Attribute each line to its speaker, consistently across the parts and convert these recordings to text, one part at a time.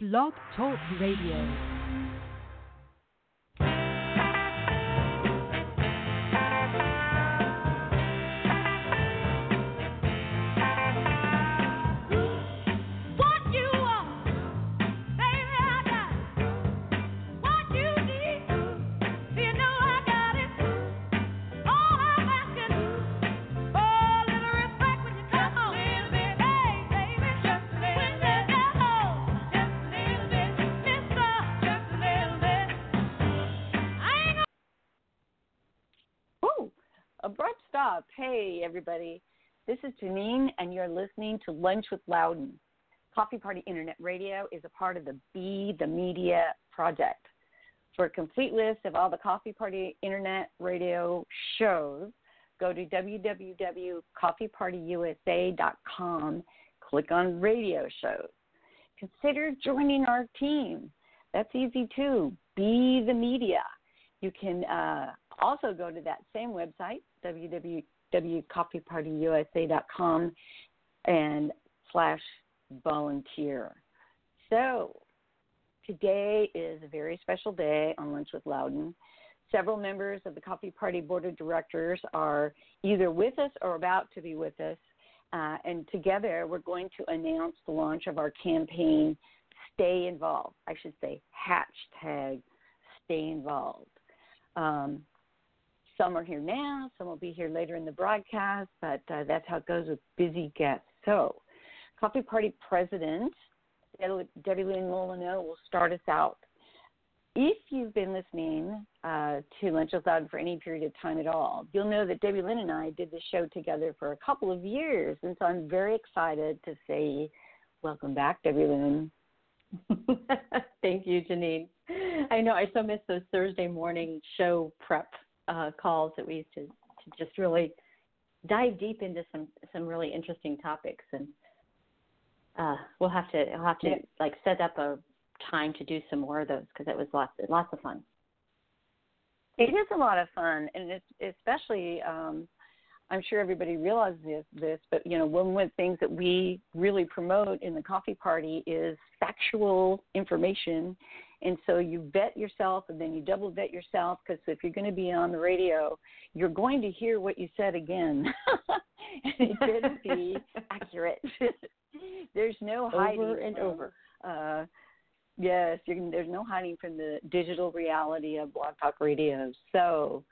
Speaker 1: Blog Talk Radio.
Speaker 2: Hey, everybody. This is Janine, and you're listening to Lunch with Louden. Coffee Party Internet Radio is a part of the Be the Media project. For a complete list of all the Coffee Party Internet Radio shows, go to www.coffeepartyusa.com, click on radio shows. Consider joining our team. That's easy too. Be the Media. You can uh, also go to that same website, www www.coffeepartyusa.com and slash volunteer. So today is a very special day on Lunch with Louden. Several members of the Coffee Party Board of Directors are either with us or about to be with us. Uh, and together we're going to announce the launch of our campaign, Stay Involved. I should say, hashtag Stay Involved. Um, some are here now, some will be here later in the broadcast, but uh, that's how it goes with busy guests. So, Coffee Party President Debilyn Molineaux will start us out. If you've been listening uh, to Lunch with Loud for any period of time at all, you'll know that Debilyn and I did the show together for a couple of years, and so I'm very excited to say welcome back, Debilyn.
Speaker 3: Thank you, Janine. I know I so miss those Thursday morning show prep uh, calls that we used to, to just really dive deep into some some really interesting topics and uh, we'll have to we'll have to yeah. like set up a time to do some more of those because it was lots lots of fun.
Speaker 2: It is a lot of fun, and it's especially um, I'm sure everybody realizes this, this, but you know, one of the things that we really promote in the coffee party is factual information and so you vet yourself and then you double vet yourself because if you're going to be on the radio, you're going to hear what you said again. and it better be accurate. There's no hiding.
Speaker 3: Over and
Speaker 2: from,
Speaker 3: over.
Speaker 2: Uh, yes, there's no hiding from the digital reality of Blog Talk Radio. So,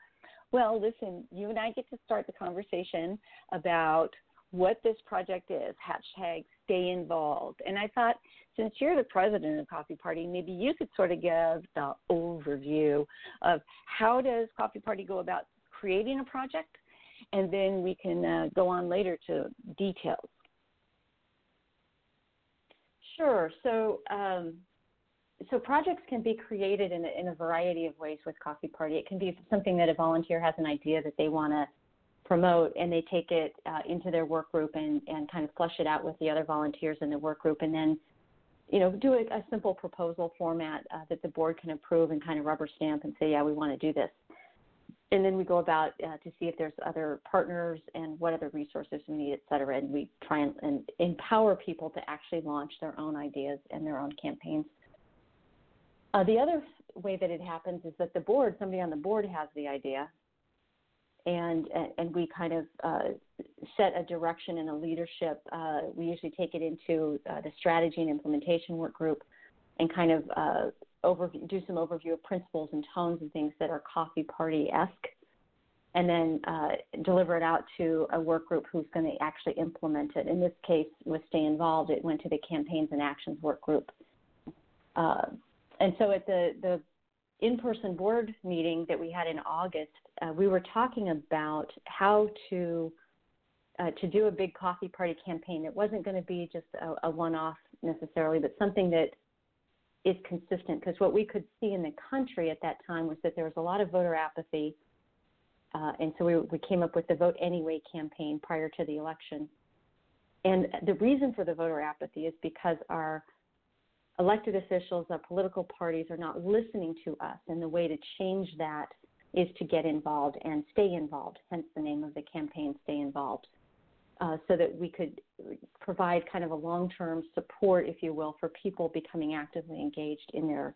Speaker 2: well, listen, you and I get to start the conversation about what this project is. Hashtag stay involved. And I thought, since you're the president of Coffee Party, maybe you could sort of give the overview of how does Coffee Party go about creating a project, and then we can uh, go on later to details.
Speaker 3: Sure. So, um, so projects can be created in a, in a variety of ways with Coffee Party. It can be something that a volunteer has an idea that they want to promote and they take it uh, into their work group and, and kind of flush it out with the other volunteers in the work group and then you know do a, a simple proposal format uh, that the board can approve and kind of rubber stamp and say yeah we want to do this and then we go about uh, to see if there's other partners and what other resources we need et cetera and we try and, and empower people to actually launch their own ideas and their own campaigns uh, the other way that it happens is that the board somebody on the board has the idea and and we kind of uh, set a direction and a leadership. Uh, we usually take it into uh, the strategy and implementation work group, and kind of uh, overview, do some overview of principles and tones and things that are coffee party esque, and then uh, deliver it out to a work group who's going to actually implement it. In this case, with Stay Involved, it went to the campaigns and actions work group. Uh, and so at the the in-person board meeting that we had in August, uh, we were talking about how to uh, to do a big coffee party campaign. It wasn't going to be just a, a one-off necessarily, but something that is consistent. Because what we could see in the country at that time was that there was a lot of voter apathy, uh, and so we, we came up with the Vote Anyway campaign prior to the election. And the reason for the voter apathy is because our elected officials, our political parties are not listening to us. And the way to change that is to get involved and stay involved, hence the name of the campaign, Stay Involved. uh, so that we could provide kind of a long-term support, if you will, for people becoming actively engaged in their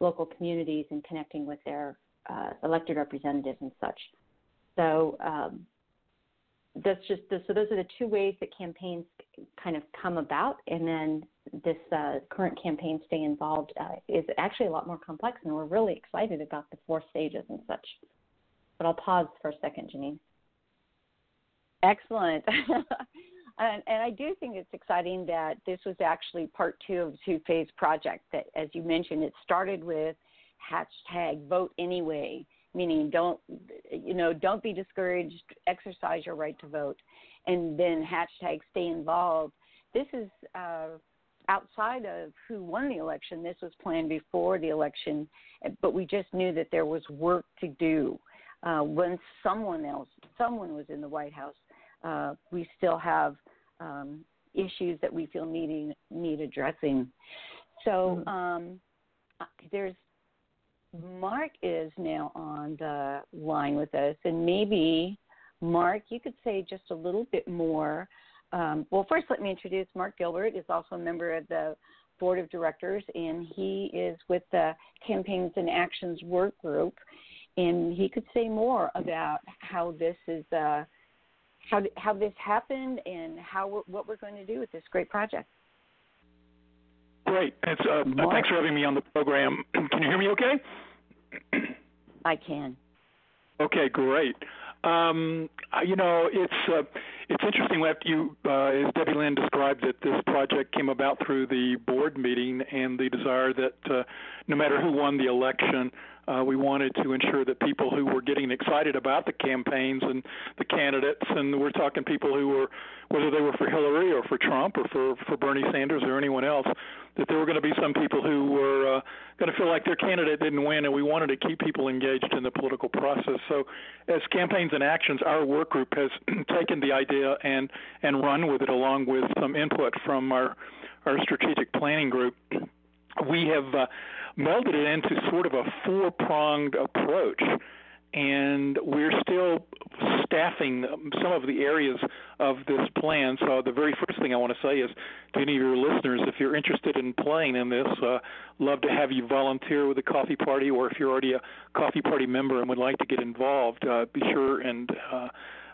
Speaker 3: local communities and connecting with their uh, elected representatives and such. So um, that's just the, so those are the two ways that campaigns kind of come about, and then this uh, current campaign stay involved uh, is actually a lot more complex, and we're really excited about the four stages and such. But I'll pause for a second, Janine.
Speaker 2: Excellent. and, and, I do think it's exciting that this was actually part two of a two phase project. That, as you mentioned, it started with hashtag vote anyway, meaning don't, you know, don't be discouraged, exercise your right to vote, and then hashtag stay involved. This is uh, outside of who won the election. This was planned before the election, but we just knew that there was work to do. Uh, when someone else, someone was in the White House, uh, we still have um, issues that we feel needing need addressing. So mm-hmm. um, there's Mark is now on the line with us, and maybe Mark, you could say just a little bit more. Um, well, first, let me introduce Mark Gilbert. is also a member of the board of directors, and he is with the Campaigns and Actions Work Group, and he could say more about how this is. Uh, how how this happened and how what we're going to do with this great project.
Speaker 4: Great. It's, uh, thanks for having me on the program. Can you hear me okay?
Speaker 2: I can.
Speaker 4: Okay, great. Um, you know, it's uh, it's interesting you, uh, as Debilyn described it, this project came about through the board meeting and the desire that uh, no matter who won the election, uh, we wanted to ensure that people who were getting excited about the campaigns and the candidates, and we're talking people who were, whether they were for Hillary or for Trump or for, for Bernie Sanders or anyone else, that there were going to be some people who were uh, going to feel like their candidate didn't win, and we wanted to keep people engaged in the political process. So, as campaigns and actions, our work group has taken the idea and and run with it along with some input from our our strategic planning group. We have uh, melded it into sort of a four pronged approach. And we're still staffing some of the areas of this plan. So, the very first thing I want to say is to any of your listeners, if you're interested in playing in this, uh, love to have you volunteer with the Coffee Party, or if you're already a Coffee Party member and would like to get involved, uh, be sure and uh,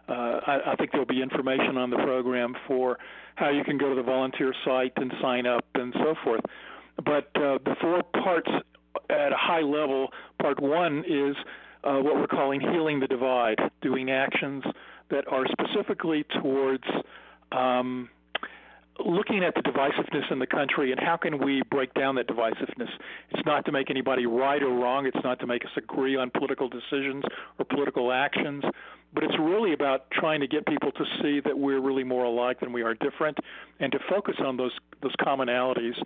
Speaker 4: uh, I, I think there'll be information on the program for how you can go to the volunteer site and sign up and so forth. But uh, the four parts at a high level, part one is uh, what we're calling healing the divide, doing actions that are specifically towards um, looking at the divisiveness in the country and how can we break down that divisiveness. It's not to make anybody right or wrong. It's not to make us agree on political decisions or political actions, but it's really about trying to get people to see that we're really more alike than we are different, and to focus on those those commonalities.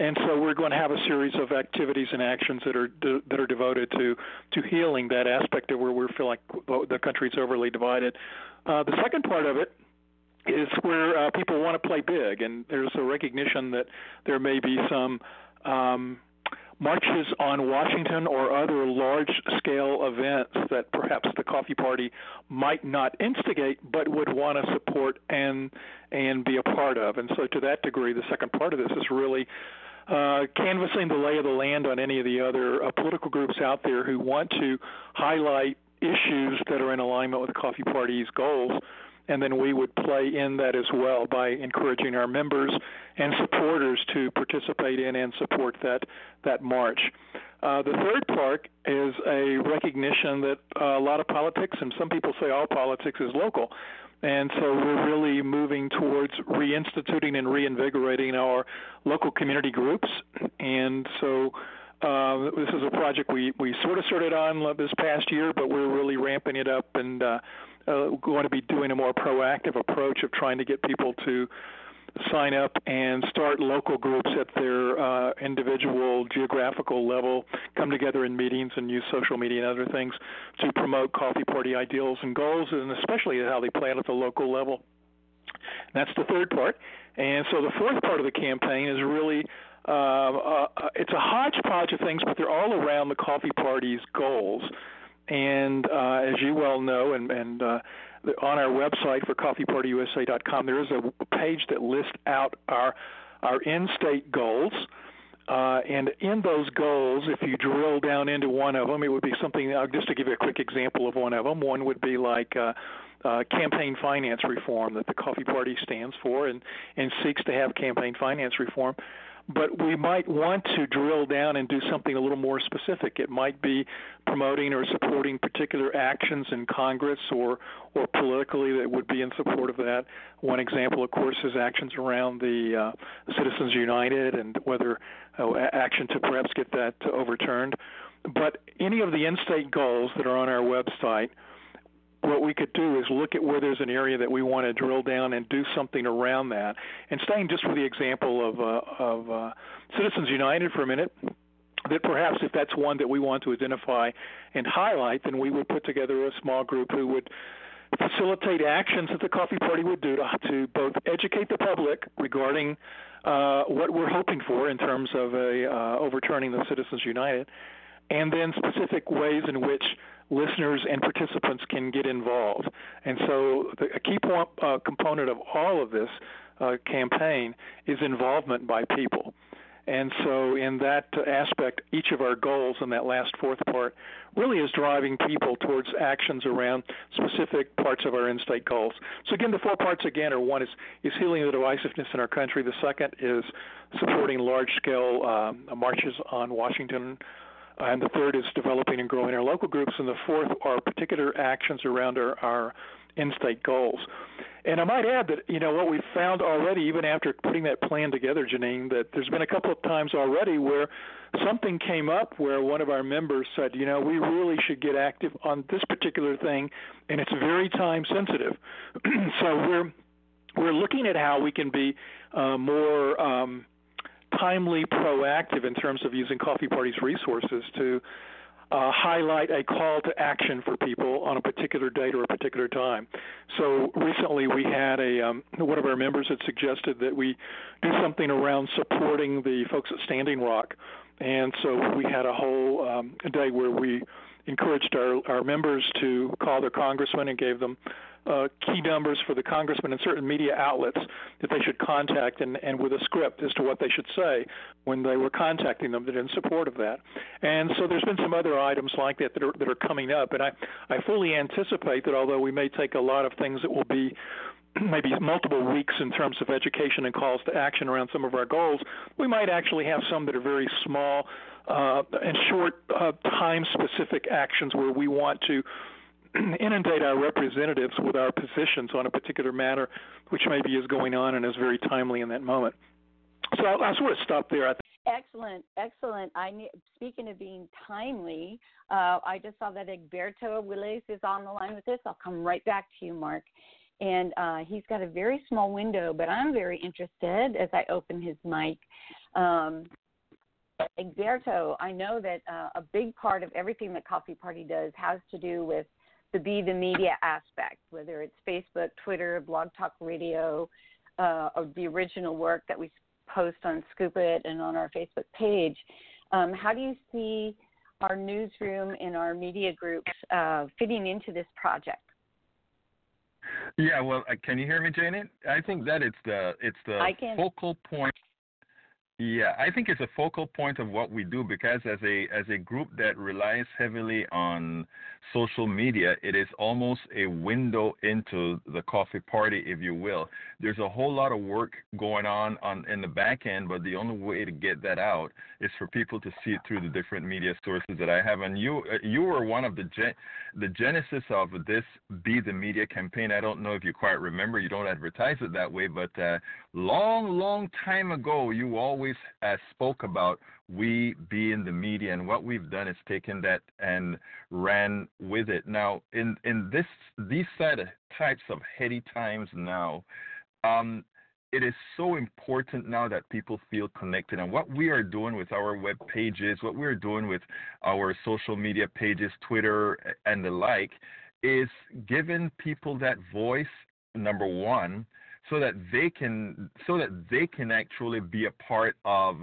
Speaker 4: And so we're going to have a series of activities and actions that are de- that are devoted to to healing that aspect of where we feel like the country's overly divided. Uh, the second part of it is where uh, people want to play big, and there's a recognition that there may be some um, marches on Washington or other large scale events that perhaps the Coffee Party might not instigate but would want to support and and be a part of. And so to that degree the second part of this is really uh, canvassing the lay of the land on any of the other uh, political groups out there who want to highlight issues that are in alignment with the Coffee Party's goals. And then we would play in that as well by encouraging our members and supporters to participate in and support that that march. Uh, the third part is a recognition that uh, a lot of politics, and some people say all politics, is local. And so we're really moving towards reinstituting and reinvigorating our local community groups. And so uh, this is a project we, we sort of started on this past year, but we're really ramping it up and uh, going to be doing a more proactive approach of trying to get people to sign up and start local groups at their uh, individual geographical level, come together in meetings and use social media and other things to promote coffee party ideals and goals, and especially how they out at the local level. That's the third part. And so the fourth part of the campaign is really uh, uh, it's a hodgepodge of things, but they're all around the coffee party's goals. And uh, as you well know, and, and uh, on our website for coffeepartyusa.com, there is a page that lists out our our end-state goals. Uh, and in those goals, if you drill down into one of them, it would be something. Uh, just to give you a quick example of one of them, one would be like uh, uh, campaign finance reform that the Coffee Party stands for and and seeks to have campaign finance reform but we might want to drill down and do something a little more specific. It might be promoting or supporting particular actions in Congress or or politically that would be in support of that. One example, of course, is actions around the uh, Citizens United and whether uh, action to perhaps get that overturned. But any of the end-state goals that are on our website what we could do is look at where there's an area that we want to drill down and do something around that. And staying just with the example of, uh, of uh, Citizens United for a minute, that perhaps if that's one that we want to identify and highlight, then we would put together a small group who would facilitate actions that the Coffee Party would do to, to both educate the public regarding uh, what we're hoping for in terms of a uh, overturning the Citizens United, and then specific ways in which listeners and participants can get involved. And so, the, a key point, uh, component of all of this uh, campaign is involvement by people. And so, in that aspect, each of our goals in that last fourth part really is driving people towards actions around specific parts of our end-state goals. So, again, the four parts again are one is is healing the divisiveness in our country. The second is supporting large-scale uh, marches on Washington and the third is developing and growing our local groups, and the fourth are particular actions around our, our end-state goals. And I might add that you know what we've found already, even after putting that plan together, Janine, that there's been a couple of times already where something came up where one of our members said, you know, we really should get active on this particular thing, and it's very time sensitive. so we're we're looking at how we can be uh, more um, timely, proactive in terms of using Coffee Party's resources to uh, highlight a call to action for people on a particular date or a particular time. So recently, we had a um, one of our members had suggested that we do something around supporting the folks at Standing Rock, and so we had a whole um, day where we encouraged our, our members to call their congressman and gave them uh, key numbers for the congressman and certain media outlets that they should contact and, and with a script as to what they should say when they were contacting them that in support of that. And so there's been some other items like that that are, that are coming up. And I, I fully anticipate that although we may take a lot of things that will be maybe multiple weeks in terms of education and calls to action around some of our goals, we might actually have some that are very small uh, and short uh, time specific actions where we want to inundate our representatives with our positions on a particular matter, which maybe is going on and is very timely in that moment. So I'll, I'll sort of stop there.
Speaker 2: Excellent, excellent. I speaking of being timely, uh, I just saw that Egberto Willies is on the line with us. I'll come right back to you, Mark. And uh, he's got a very small window, but I'm very interested as I open his mic. Um, Egberto, I know that uh, a big part of everything that Coffee Party does has to do with the be the media aspect, whether it's Facebook, Twitter, Blog Talk Radio, uh, or the original work that we post on Scoop It and on our Facebook page. Um, how do you see our newsroom and our media groups uh, fitting into this project?
Speaker 5: Yeah, well, uh, can you hear me, Janet? I think that it's the it's the focal point yeah, I think it's a focal point of what we do because as a as a group that relies heavily on social media, it is almost a window into the coffee party, if you will. There's a whole lot of work going on on in the back end, but the only way to get that out is for people to see it through the different media sources that I have. And you uh, you were one of the gen, the genesis of this Be the Media campaign. I don't know if you quite remember. You don't advertise it that way, but uh, long long time ago, you always always uh, spoke about we being the media, and what we've done is taken that and ran with it. Now, in in this these types of heady times now, um, it is so important now that people feel connected. And what we are doing with our web pages, what we're doing with our social media pages, Twitter and the like, is giving people that voice. Number one, so that they can so that they can actually be a part of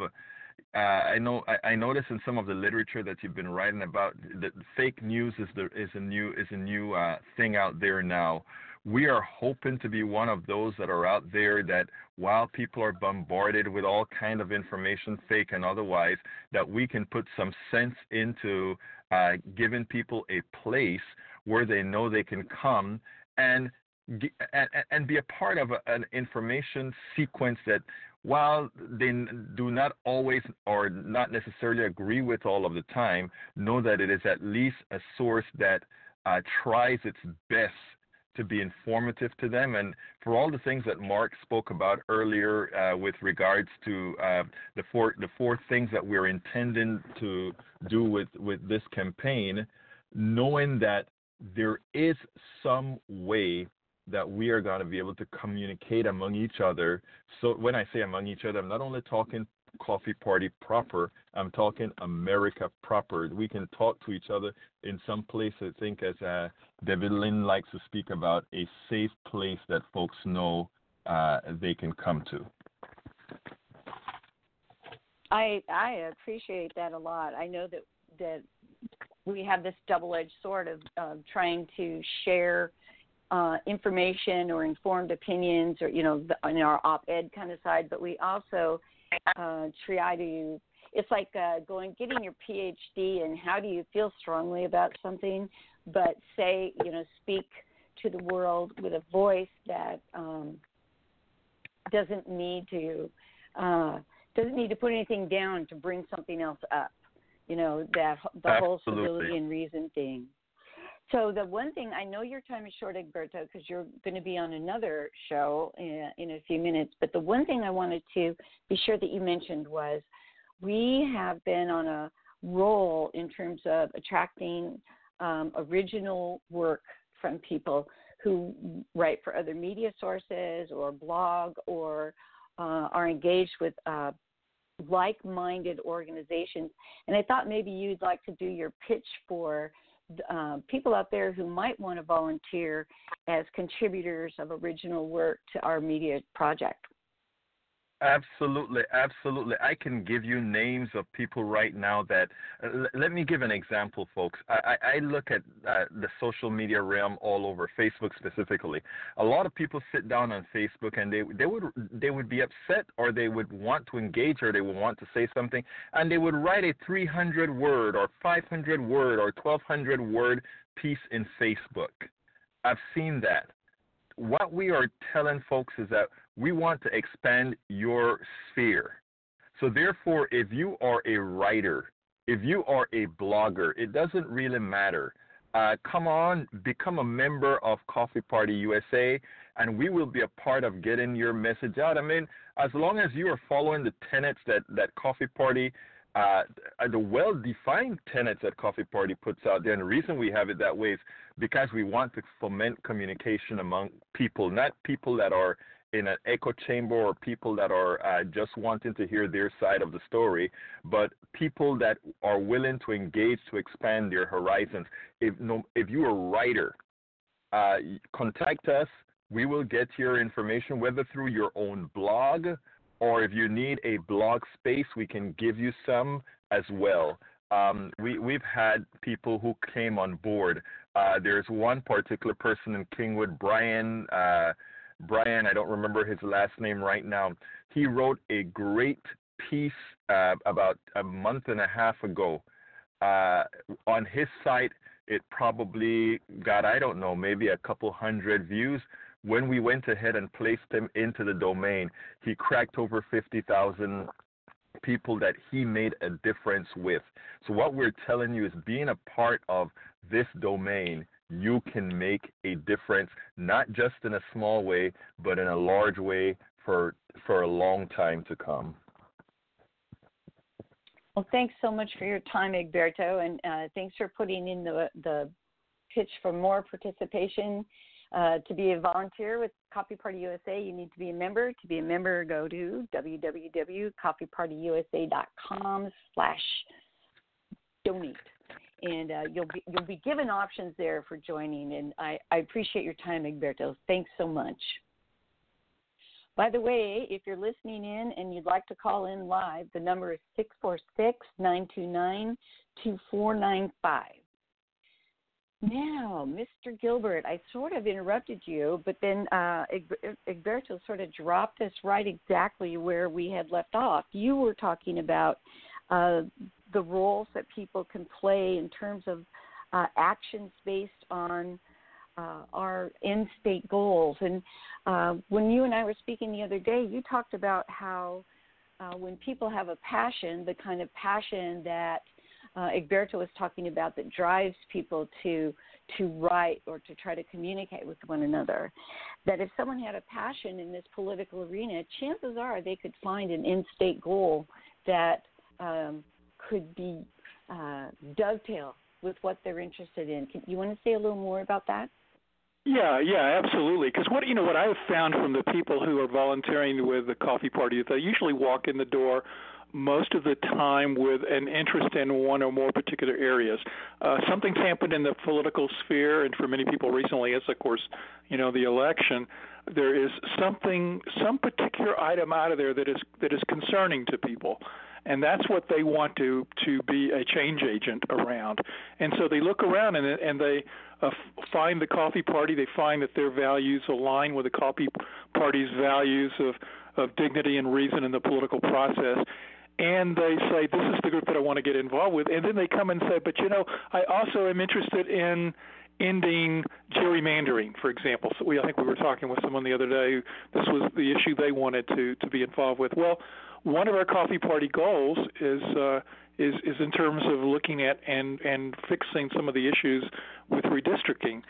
Speaker 5: uh, I know I, I noticed in some of the literature that you've been writing about that fake news is the is a new is a new uh, thing out there now. We are hoping to be one of those that are out there that while people are bombarded with all kind of information, fake and otherwise, that we can put some sense into uh, giving people a place where they know they can come and and, and be a part of an information sequence that while they do not always or not necessarily agree with all of the time, know that it is at least a source that uh, tries its best to be informative to them. And for all the things that Mark spoke about earlier uh, with regards to uh, the four the four things that we're intending to do with with this campaign, knowing that there is some way that we are going to be able to communicate among each other. So when I say among each other, I'm not only talking coffee party proper, I'm talking America proper. We can talk to each other in some place, I think, as uh, Debilyn likes to speak about, a safe place that folks know uh, they can come to.
Speaker 2: I I appreciate that a lot. I know that that we have this double-edged sword of uh, trying to share uh, information or informed opinions, or you know, the, on our op-ed kind of side, but we also uh, try to. It's like uh, going getting your PhD and how do you feel strongly about something, but say you know speak to the world with a voice that um, doesn't need to uh, doesn't need to put anything down to bring something else up. You know that the
Speaker 5: Absolutely.
Speaker 2: whole civility and reason thing. So the one thing I know your time is short, Egberto, because you're going to be on another show in, in a few minutes. But the one thing I wanted to be sure that you mentioned was we have been on a roll in terms of attracting um, original work from people who write for other media sources or blog or uh, are engaged with uh, like minded organizations. And I thought maybe you'd like to do your pitch for uh, people out there who might want to volunteer as contributors of original work to our media project.
Speaker 5: Absolutely, absolutely. I can give you names of people right now that. Uh, let me give an example, folks. I, I, look at uh, the social media realm all over, Facebook specifically. A lot of people sit down on Facebook and they they would they would be upset or they would want to engage or they would want to say something and they would write a 300 word or 500 word or 1200 word piece in Facebook. I've seen that. What we are telling folks is that we want to expand your sphere. So, therefore, if you are a writer, if you are a blogger, it doesn't really matter. Uh, come on, become a member of Coffee Party USA, and we will be a part of getting your message out. I mean, as long as you are following the tenets that, that Coffee Party, uh, the well defined tenets that Coffee Party puts out there, and the reason we have it that way is because we want to foment communication among people, not people that are in an echo chamber or people that are uh, just wanting to hear their side of the story, but people that are willing to engage to expand their horizons. If no, if you're a writer, uh, contact us. We will get your information, whether through your own blog or if you need a blog space, we can give you some as well. Um, we, we've had people who came on board. Uh, there's one particular person in Kingwood, Brian. Uh, Brian, I don't remember his last name right now. He wrote a great piece uh, about a month and a half ago. Uh, on his site, it probably got, I don't know, maybe a couple hundred views. When we went ahead and placed him into the domain, he cracked over 50,000 people that he made a difference with. So, what we're telling you is being a part of this domain you can make a difference, not just in a small way, but in a large way for for a long time to come.
Speaker 2: Well, thanks so much for your time, Egberto, and uh, thanks for putting in the the pitch for more participation. Uh, to be a volunteer with Coffee Party USA, you need to be a member. To be a member, go to www.coffeepartyusa.com slash donate and uh, you'll be you'll be given options there for joining. And I, I appreciate your time, Egberto. Thanks so much. By the way, if you're listening in and you'd like to call in live, the number is 646 929 2495. Now, Mr. Gilbert, I sort of interrupted you, but then uh, Egberto sort of dropped us right exactly where we had left off. You were talking about uh, the roles that people can play in terms of uh, actions based on uh, our end state goals. And uh, when you and I were speaking the other day, you talked about how uh, when people have a passion, the kind of passion that uh, Egberto was talking about that drives people to to write or to try to communicate with one another. That if someone had a passion in this political arena, chances are they could find an end-state goal that um, could be uh, dovetail with what they're interested in. Can, you want to say a little more about that?
Speaker 4: Yeah, yeah, absolutely. Because what you know, what I have found from the people who are volunteering with the coffee party is they usually walk in the door most of the time with an interest in one or more particular areas. Uh, something's happened in the political sphere, and for many people recently, is of course, you know, the election. There is something, some particular item out of there that is that is concerning to people, and that's what they want to to be a change agent around. And so they look around and and they uh, find the coffee party. They find that their values align with the coffee party's values of of dignity and reason in the political process and they say this is the group that I want to get involved with, and then they come and say, but you know, I also am interested in ending gerrymandering, for example. So we, I think we were talking with someone the other day. This was the issue they wanted to to be involved with. Well, one of our coffee party goals is uh, is is in terms of looking at and and fixing some of the issues with redistricting.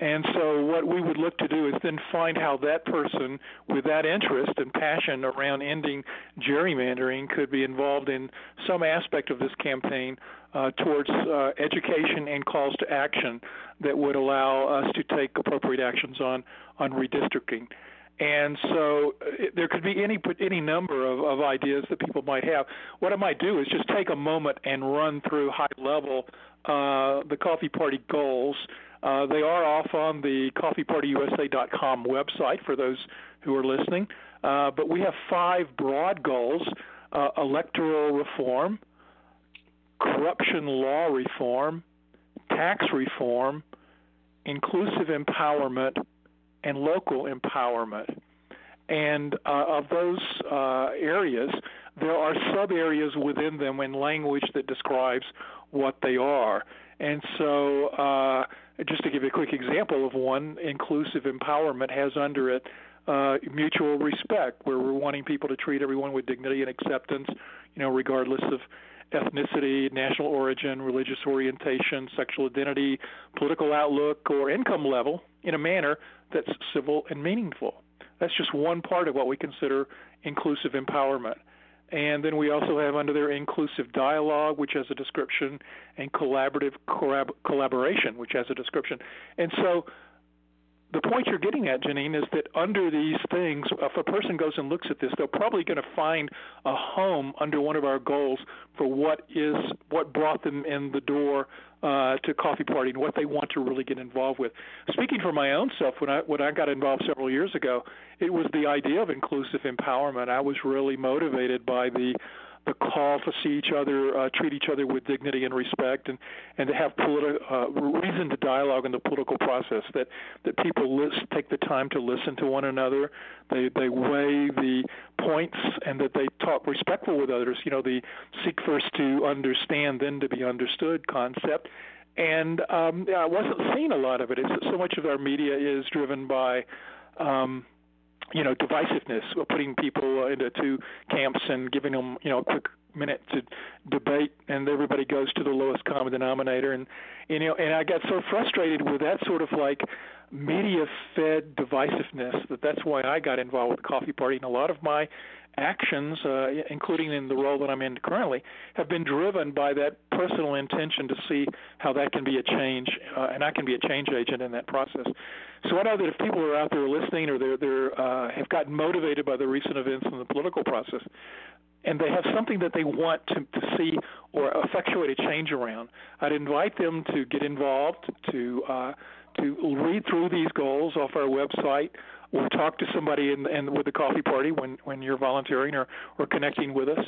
Speaker 4: And so, what we would look to do is then find how that person with that interest and passion around ending gerrymandering could be involved in some aspect of this campaign uh, towards uh, education and calls to action that would allow us to take appropriate actions on on redistricting. And so it, there could be any any number of, of ideas that people might have. What I might do is just take a moment and run through high level uh, the coffee party goals uh, they are off on the coffeepartyusa.com website for those who are listening. Uh, but we have five broad goals uh, electoral reform, corruption law reform, tax reform, inclusive empowerment, and local empowerment. And uh, of those uh, areas, there are sub areas within them in language that describes what they are. And so, uh, just to give you a quick example of one, inclusive empowerment has under it uh, mutual respect, where we're wanting people to treat everyone with dignity and acceptance, you know, regardless of ethnicity, national origin, religious orientation, sexual identity, political outlook, or income level in a manner that's civil and meaningful. That's just one part of what we consider inclusive empowerment. And then we also have under there inclusive dialogue, which has a description, and collaborative collaboration, which has a description. And so the point you're getting at, Janine, is that under these things, if a person goes and looks at this, they're probably going to find a home under one of our goals for what is what brought them in the door uh, to Coffee Party and what they want to really get involved with. Speaking for my own self, when I when I got involved several years ago, it was the idea of inclusive empowerment. I was really motivated by the the call to see each other, uh, treat each other with dignity and respect, and and to have politi- uh, reason to dialogue in the political process. That that people list, take the time to listen to one another, they they weigh the points, and that they talk respectful with others. You know, the seek first to understand, then to be understood concept. And um, yeah, I wasn't seeing a lot of it. It's, so much of our media is driven by um, you know divisiveness, uh, putting people uh, into two camps and giving them you know a quick minute to debate, and everybody goes to the lowest common denominator, and you know, and I got so frustrated with that sort of like media-fed divisiveness that that's why I got involved with the Coffee Party, and a lot of my actions, uh, including in the role that I'm in currently, have been driven by that personal intention to see how that can be a change, uh, and I can be a change agent in that process. So I know that if people are out there listening or they're, they're uh, have gotten motivated by the recent events in the political process, and they have something that they want to, to see or effectuate a change around. I'd invite them to get involved, to uh, to read through these goals off our website, or talk to somebody in, in with the coffee party when when you're volunteering or or connecting with us.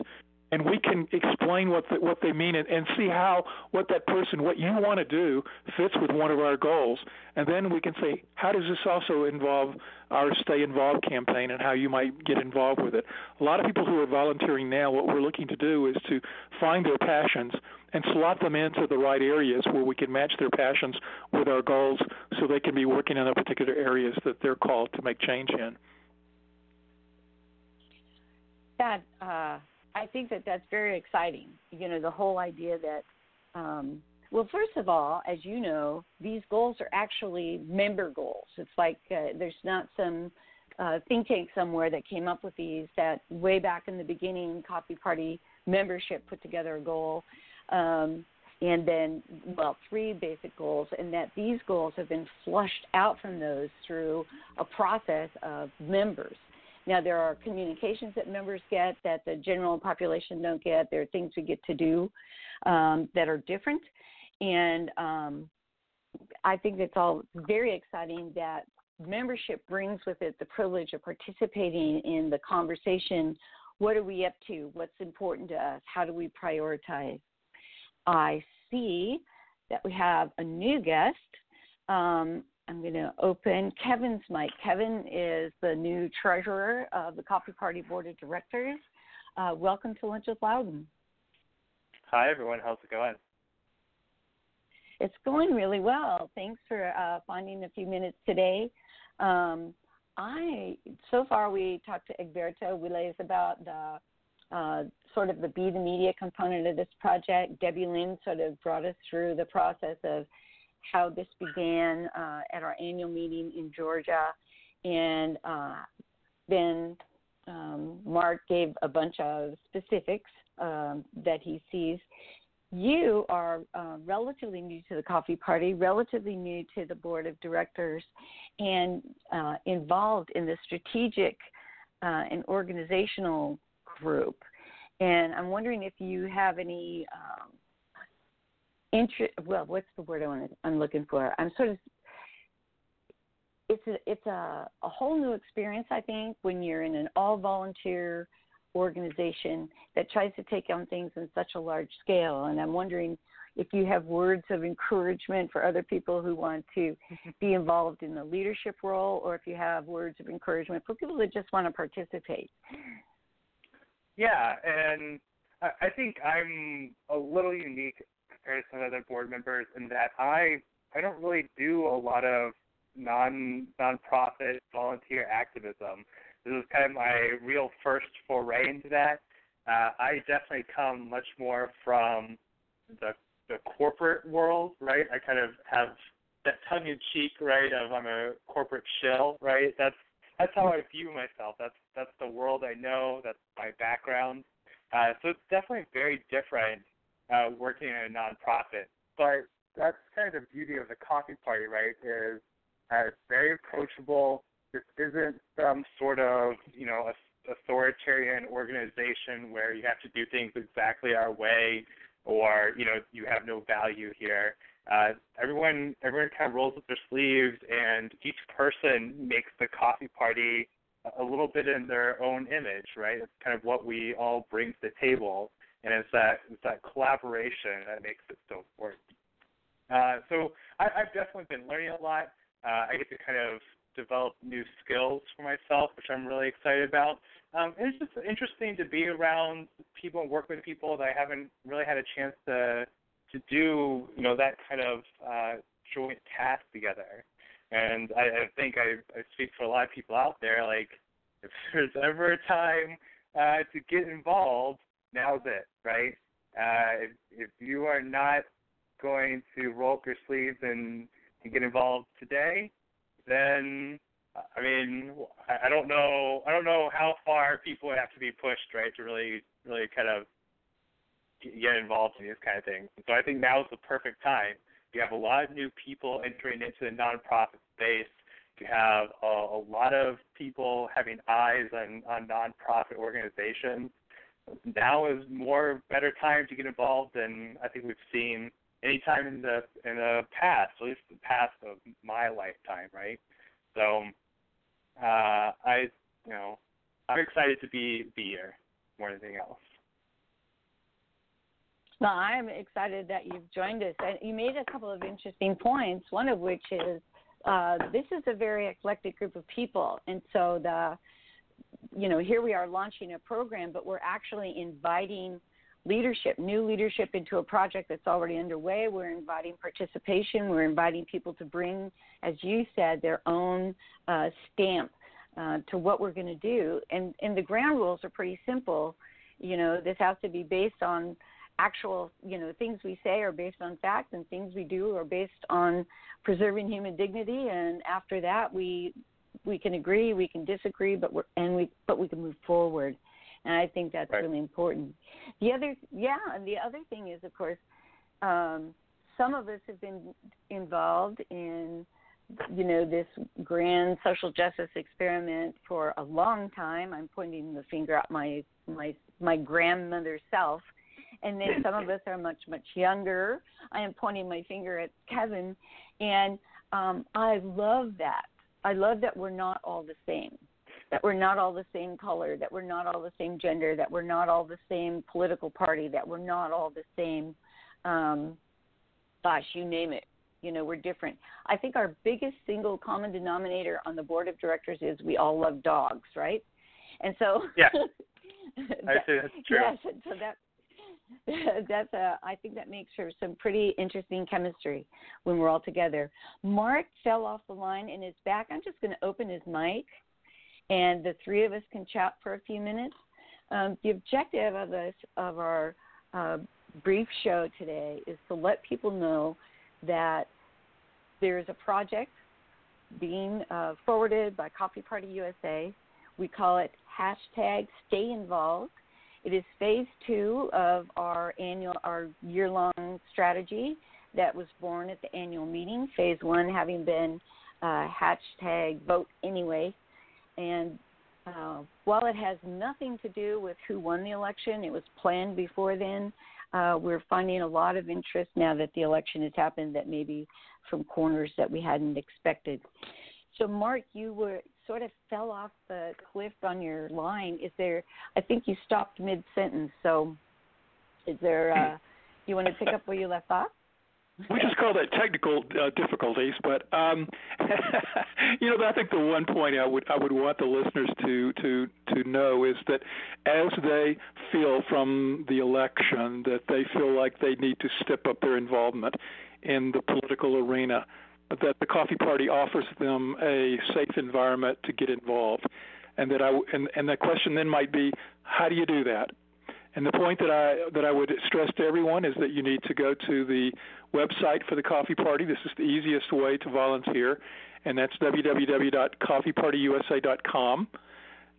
Speaker 4: And we can explain what the, what they mean and, and see how what that person what you want to do fits with one of our goals. And then we can say how does this also involve our stay involved campaign and how you might get involved with it? A lot of people who are volunteering now what we're looking to do is to find their passions and slot them into the right areas where we can match their passions with our goals so they can be working in the particular areas that they're called to make change in
Speaker 2: that uh I think that that's very exciting. You know, the whole idea that, um, well, first of all, as you know, these goals are actually member goals. It's like uh, there's not some uh, think tank somewhere that came up with these. That way back in the beginning, Coffee Party membership put together a goal. Um, and then well three basic goals and that these goals have been flushed out from those through a process of members now, there are communications that members get that the general population don't get. There are things we get to do um, that are different. And um, I think it's all very exciting that membership brings with it the privilege of participating in the conversation. What are we up to? What's important to us? How do we prioritize? I see that we have a new guest. Um, I'm going to open Kevin's mic. Kevin is the new treasurer of the Coffee Party Board of Directors. Uh, welcome to Lunch with Louden.
Speaker 6: Hi, everyone. How's it going?
Speaker 2: It's going really well. Thanks for uh, finding a few minutes today. Um, I so far we talked to Egberto Willies about the uh, sort of the be the media component of this project. Debilyn sort of brought us through the process of how this began uh, at our annual meeting in Georgia, and uh, then um, Mark gave a bunch of specifics um, that he sees. You are uh, relatively new to the coffee party, relatively new to the board of directors, and uh, involved in the strategic uh, and organizational group. And I'm wondering if you have any um, interest. Well, what's the word I want to, I'm looking for? I'm sort of. It's a it's a, a whole new experience, I think, when you're in an all volunteer organization that tries to take on things in such a large scale. And I'm wondering if you have words of encouragement for other people who want to be involved in the leadership role, or if you have words of encouragement for people that just want to participate.
Speaker 6: Yeah, and I I think I'm a little unique compared to some other board members in that I I don't really do a lot of non nonprofit volunteer activism. This is kind of my real first foray into that. Uh, I definitely come much more from the the corporate world, right? I kind of have that tongue in cheek, right, of I'm a corporate shill, right? That's that's how I view myself. That's that's the world I know. That's my background. Uh, so it's definitely very different uh, working in a nonprofit. But that's kind of the beauty of the coffee party, right? Is uh, it's very approachable. This isn't some sort of you know authoritarian organization where you have to do things exactly our way, or you know you have no value here. Uh, everyone everyone kind of rolls up their sleeves, and each person makes the coffee party a little bit in their own image, right? It's kind of what we all bring to the table and it's that it's that collaboration that makes it so important. Uh, so I, I've definitely been learning a lot. Uh, I get to kind of develop new skills for myself, which I'm really excited about. Um, it's just interesting to be around people and work with people that I haven't really had a chance to to do, you know, that kind of uh, joint task together. And I, I think I, I speak for a lot of people out there. Like, if there's ever a time uh, to get involved, now's it, right? Uh, if, if you are not going to roll up your sleeves and, and get involved today, then I mean, I don't know. I don't know how far people have to be pushed, right, to really, really kind of get involved in these kind of things. So I think now is the perfect time. You have a lot of new people entering into the nonprofit space. You have a, a lot of people having eyes on, on nonprofit organizations now is more better time to get involved than I think we've seen any time in the in the past, at least the past of my lifetime, right? So uh, I, you know, I'm excited to be be here more than anything else.
Speaker 2: Well, I'm excited that you've joined us. And you made a couple of interesting points. One of which is uh, this is a very eclectic group of people, and so the, you know, here we are launching a program, but we're actually inviting leadership, new leadership into a project that's already underway. We're inviting participation. We're inviting people to bring, as you said, their own uh, stamp uh, to what we're going to do. And and the ground rules are pretty simple. You know, this has to be based on actual, you know, things we say are based on facts, and things we do are based on preserving human dignity. And after that, we we can agree, we can disagree, but we're and we but we can move forward. And I think that's right. really important. The other, yeah, and the other thing is, of course, um, some of us have been involved in you know this grand social justice experiment for a long time i'm pointing the finger at my my my grandmother self and then some of us are much much younger. I am pointing my finger at kevin. And um i love that. I love that we're not all the same that we're not all the same color that we're not all the same gender that we're not all the same political party that we're not all the same um gosh you name it. You know we're different. I think our biggest single common denominator on the board of directors is we all love dogs right? And so
Speaker 6: yeah that, I see. That's true.
Speaker 2: Yes so that that's a I think that makes for some pretty interesting chemistry when we're all together. Mark fell off the line and is back. I'm just going to open his mic, and the three of us can chat for a few minutes. Um, the objective of this of our uh, brief show today is to let people know that there is a project being uh, forwarded by Coffee Party USA. We call it hashtag Stay Involved it is phase two of our annual, our year-long strategy that was born at the annual meeting. Phase one having been uh, hashtag Vote Anyway, and uh, while it has nothing to do with who won the election, it was planned before then. Uh, we're finding a lot of interest now that the election has happened, that maybe from corners that we hadn't expected. So, Mark, you were sort of fell off the cliff on your line. Is there? I think you stopped mid sentence. So, is there? Uh, you want to pick up where you left off?
Speaker 4: we just call that technical uh, difficulties, but um, you know, I think the one point I would I would want the listeners to to to know is that as they feel from the election that they feel like they need to step up their involvement in the political arena, that the coffee party offers them a safe environment to get involved, and that I and and the question then might be, how do you do that? And the point that I that I would stress to everyone is that you need to go to the website for the coffee party. This is the easiest way to volunteer, and that's www.coffeepartyusa.com.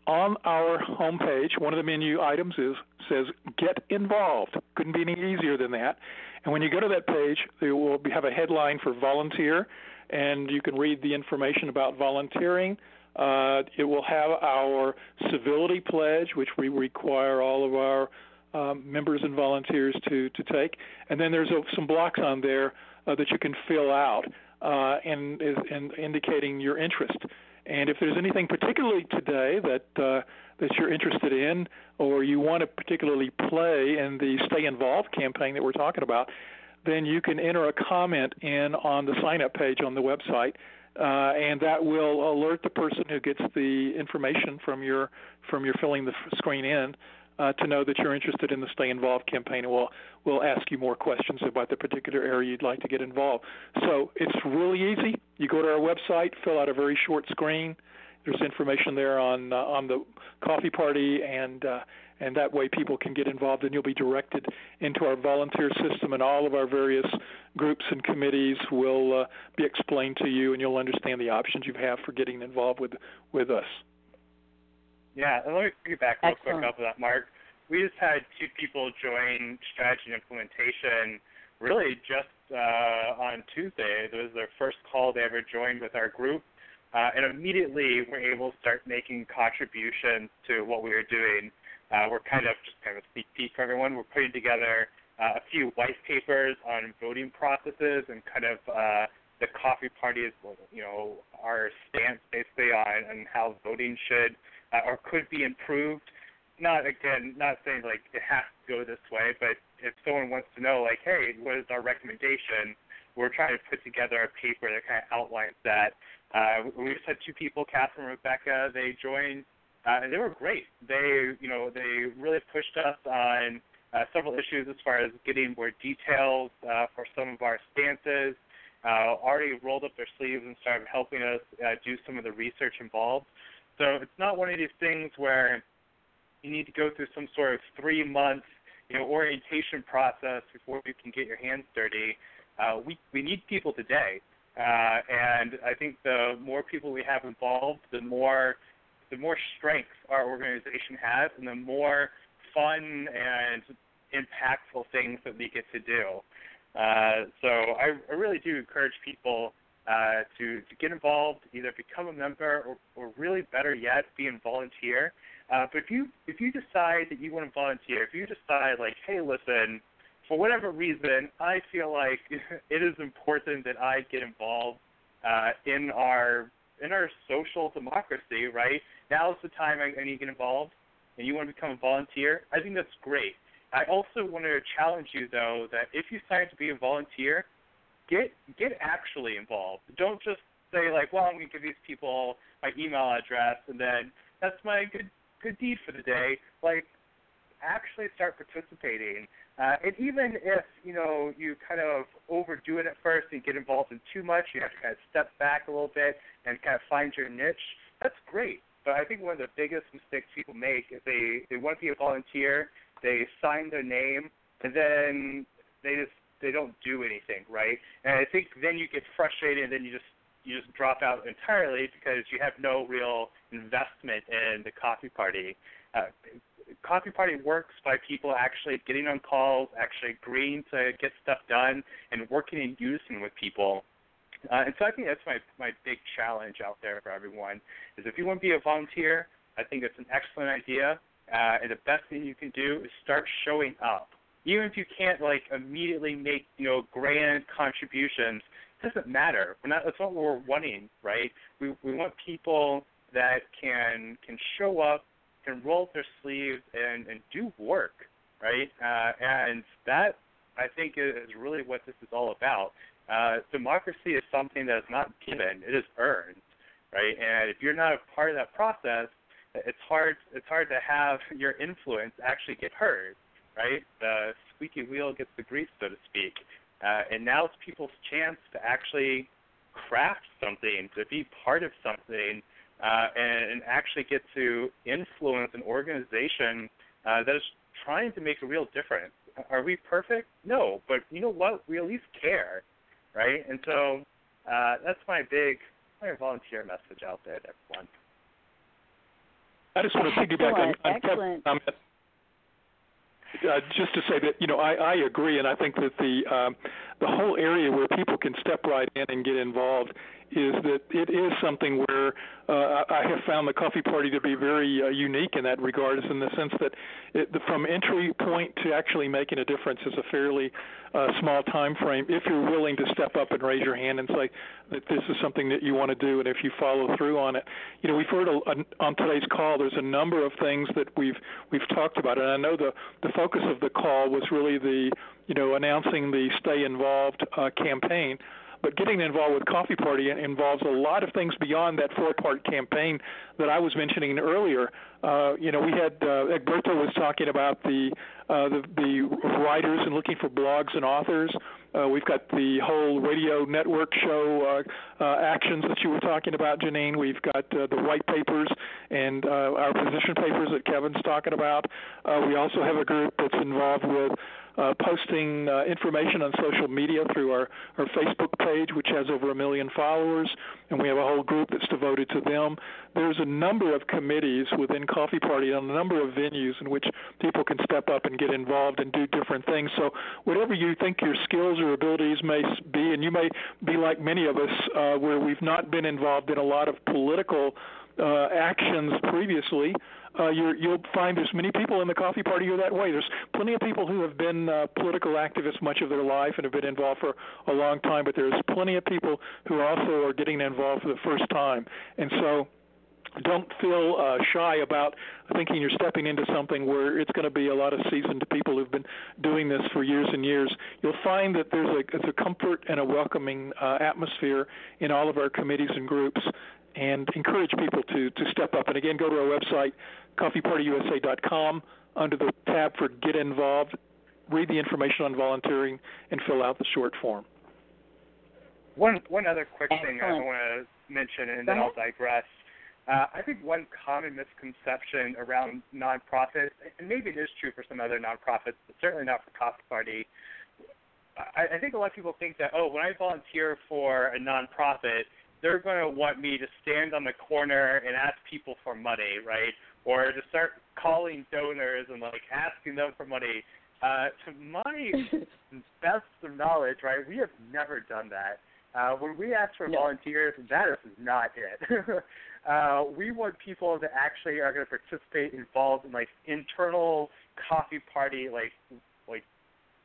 Speaker 4: On our homepage, one of the menu items is says "Get Involved." Couldn't be any easier than that. And when you go to that page, it will have a headline for volunteer, and you can read the information about volunteering. Uh, it will have our civility pledge, which we require all of our um, members and volunteers to, to take. And then there's a, some blocks on there uh, that you can fill out uh, and, and indicating your interest. And if there's anything particularly today that uh, that you're interested in, or you want to particularly play in the Stay Involved campaign that we're talking about, then you can enter a comment in on the sign up page on the website. Uh, and that will alert the person who gets the information from your from your filling the screen in uh, to know that you're interested in the Stay Involved campaign, and we'll we'll ask you more questions about the particular area you'd like to get involved. So it's really easy. You go to our website, fill out a very short screen, there's information there on uh, on the coffee party and uh, and that way people can get involved and you'll be directed into our volunteer system and all of our various groups and committees will uh, be explained to you and you'll understand the options you have for getting involved with with us.
Speaker 6: Yeah, let me get back real Excellent. quick off of that, Mark. We just had two people join strategy and implementation really just uh, on Tuesday. It was their first call they ever joined with our group uh, and immediately we're able to start making contributions to what we were doing. uh, we're kind of just kind of a sneak peek for everyone. We're putting together uh, a few white papers on voting processes and kind of uh, the coffee party's, you know, our stance basically on, on how voting should uh, or could be improved. Not again, not saying like it has to go this way, but if someone wants to know, like, hey, what is our recommendation? We're trying to put together a paper that kind of outlines that. Uh, we just had two people, Catherine and Rebecca. They joined, uh, and they were great. They, you know, they really pushed us on uh, several issues as far as getting more details uh, for some of our stances uh, already rolled up their sleeves and started helping us uh, do some of the research involved. So it's not one of these things where you need to go through some sort of three month you know orientation process before you can get your hands dirty. Uh, we we need people today, uh, and I think the more people we have involved, the more the more strength our organization has, and the more fun and impactful things that we get to do. Uh, so I, I really do encourage people uh, to, to get involved, either become a member or, or really better yet, be a volunteer. Uh, but if you if you decide that you want to volunteer, if you decide like, hey, listen, for whatever reason, I feel like it is important that I get involved uh, in our in our social democracy. Right now is the time I, I need to get involved, and you want to become a volunteer. I think that's great. I also want to challenge you though that if you decide to be a volunteer, get get actually involved. Don't just say like, well, I'm going to give these people my email address and then that's my good good deed for the day. Like, actually start participating. Uh, and even if you know you kind of overdo it at first and get involved in too much, you have to kind of step back a little bit and kind of find your niche. That's great. But I think one of the biggest mistakes people make is they they want to be a volunteer they sign their name, and then they just they don't do anything, right? And I think then you get frustrated, and then you just you just drop out entirely because you have no real investment in the coffee party. Uh, coffee party works by people actually getting on calls, actually agreeing to get stuff done, and working in unison with people. Uh, and so I think that's my my big challenge out there for everyone is if you want to be a volunteer, I think it's an excellent idea. Uh, and the best thing you can do is start showing up. Even if you can't like immediately make you know grand contributions, it doesn't matter. We're not. That's not what we're wanting, right? We we want people that can can show up, can roll up their sleeves, and and do work, right? Uh, and that I think is really what this is all about. Uh, democracy is something that is not given; it is earned, right? And if you're not a part of that process, it's hard it's hard to have your influence actually get heard, right? The squeaky wheel gets the grease, so to speak. Uh, and now it's people's chance to actually craft something, to be part of something, uh, and, and actually get to influence an organization uh, that is trying to make a real difference. Are we perfect? No, but you know what? We at least care, right? And so uh, that's my big my volunteer message out there to everyone.
Speaker 4: I just want to piggyback on, on Kevin's comment. Uh, just to say that you know I, I agree, and I think that the um, the whole area where people can step right in and get involved is that it is something where uh, I have found the coffee party to be very uh, unique in that regard, is in the sense that it, from entry point to actually making a difference is a fairly uh, small time frame. If you're willing to step up and raise your hand and say that this is something that you want to do, and if you follow through on it, you know we've heard a, a, on today's call. There's a number of things that we've we've talked about, and I know the the focus of the call was really the you know announcing the Stay Involved uh, campaign but getting involved with Coffee Party involves a lot of things beyond that four-part campaign that I was mentioning earlier. Uh, you know, we had uh, Egberto was talking about the, uh, the the writers and looking for blogs and authors. Uh, we've got the whole radio network show uh, uh, actions that you were talking about, Janine. We've got uh, the white papers and uh, our position papers that Kevin's talking about. Uh, we also have a group that's involved with uh, posting uh, information on social media through our, our Facebook page, which has over a million followers, and we have a whole group that's devoted to them. There's a number of committees within Coffee Party and a number of venues in which people can step up and get involved and do different things. So, whatever you think your skills or abilities may be, and you may be like many of us, uh, where we've not been involved in a lot of political uh, actions previously, uh, you will find there's many people in the coffee party who are that way. There's plenty of people who have been uh, political activists much of their life and have been involved for a long time, but there's plenty of people who also are getting involved for the first time. And so don't feel uh, shy about thinking you're stepping into something where it's going to be a lot of seasoned people who've been doing this for years and years. You'll find that there's a, there's a comfort and a welcoming uh, atmosphere in all of our committees and groups, and encourage people to to step up. And again, go to our website, coffeepartyusa.com, under the tab for Get Involved. Read the information on volunteering and fill out the short form.
Speaker 6: One one other quick Excellent. thing I want to mention, and then I'll digress. Uh, I think one common misconception around nonprofits, and maybe it is true for some other nonprofits, but certainly not for Coffee Party. I, I think a lot of people think that, oh, when I volunteer for a nonprofit, they're going to want me to stand on the corner and ask people for money, right? Or to start calling donors and like asking them for money. Uh, to my best of knowledge, right, we have never done that. Uh, when we ask for no. volunteers, that is not it. uh, we want people that actually are going to participate, involved in like internal coffee party, like like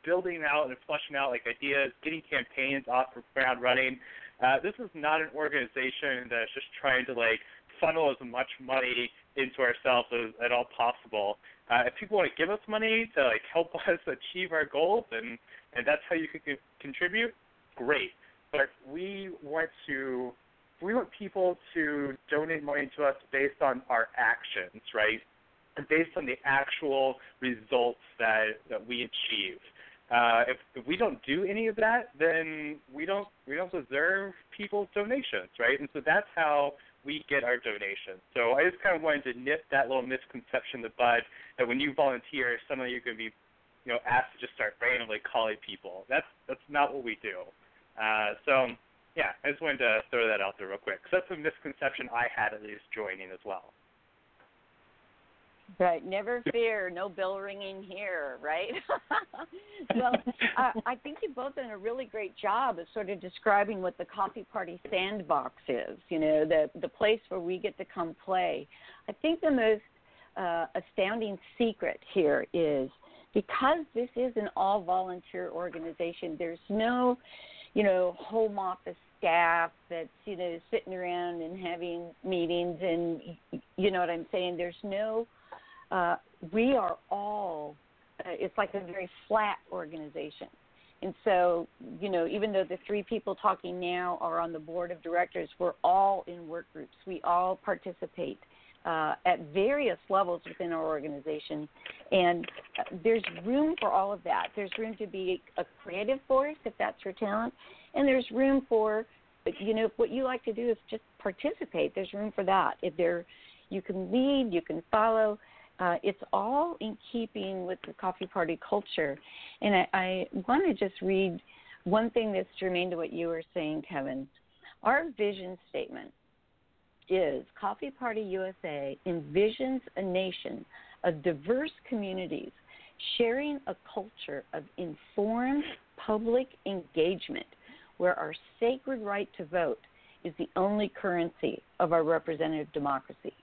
Speaker 6: building out and fleshing out like ideas, getting campaigns off the ground running. Uh, this is not an organization that's just trying to like funnel as much money into ourselves as at all possible. Uh, if people want to give us money to like help us achieve our goals, and and that's how you can contribute, great. But we want to we want people to donate money to us based on our actions, right? And based on the actual results that that we achieve. Uh, if, if we don't do any of that, then we don't we don't deserve people's donations, right? And so that's how we get our donations. So I just kind of wanted to nip that little misconception in the bud that when you volunteer, suddenly you're going to be, you know, asked to just start randomly calling people. That's that's not what we do. Uh, so yeah, I just wanted to throw that out there real quick because that's a misconception I had at least joining as well.
Speaker 2: Right. Never fear. No bell ringing here. Right. well, uh, I think you've both done a really great job of sort of describing what the coffee party sandbox is. You know, the the place where we get to come play. I think the most uh, astounding secret here is because this is an all volunteer organization. There's no you know, home office staff that's, you know, sitting around and having meetings and you know what I'm saying? There's no uh we are all uh, it's like a very flat organization. And so, you know, even though the three people talking now are on the board of directors, we're all in work groups. We all participate uh, at various levels within our organization. And there's room for all of that. There's room to be a creative force if that's your talent, and there's room for, you know, if what you like to do is just participate. There's room for that. If there, you can lead, you can follow. Uh, it's all in keeping with the coffee party culture. And I, I want to just read one thing that's germane to what you were saying, Kevin. Our vision statement is Coffee Party USA envisions a nation of diverse communities sharing a culture of informed public engagement where our sacred right to vote is the only currency of our representative democracy.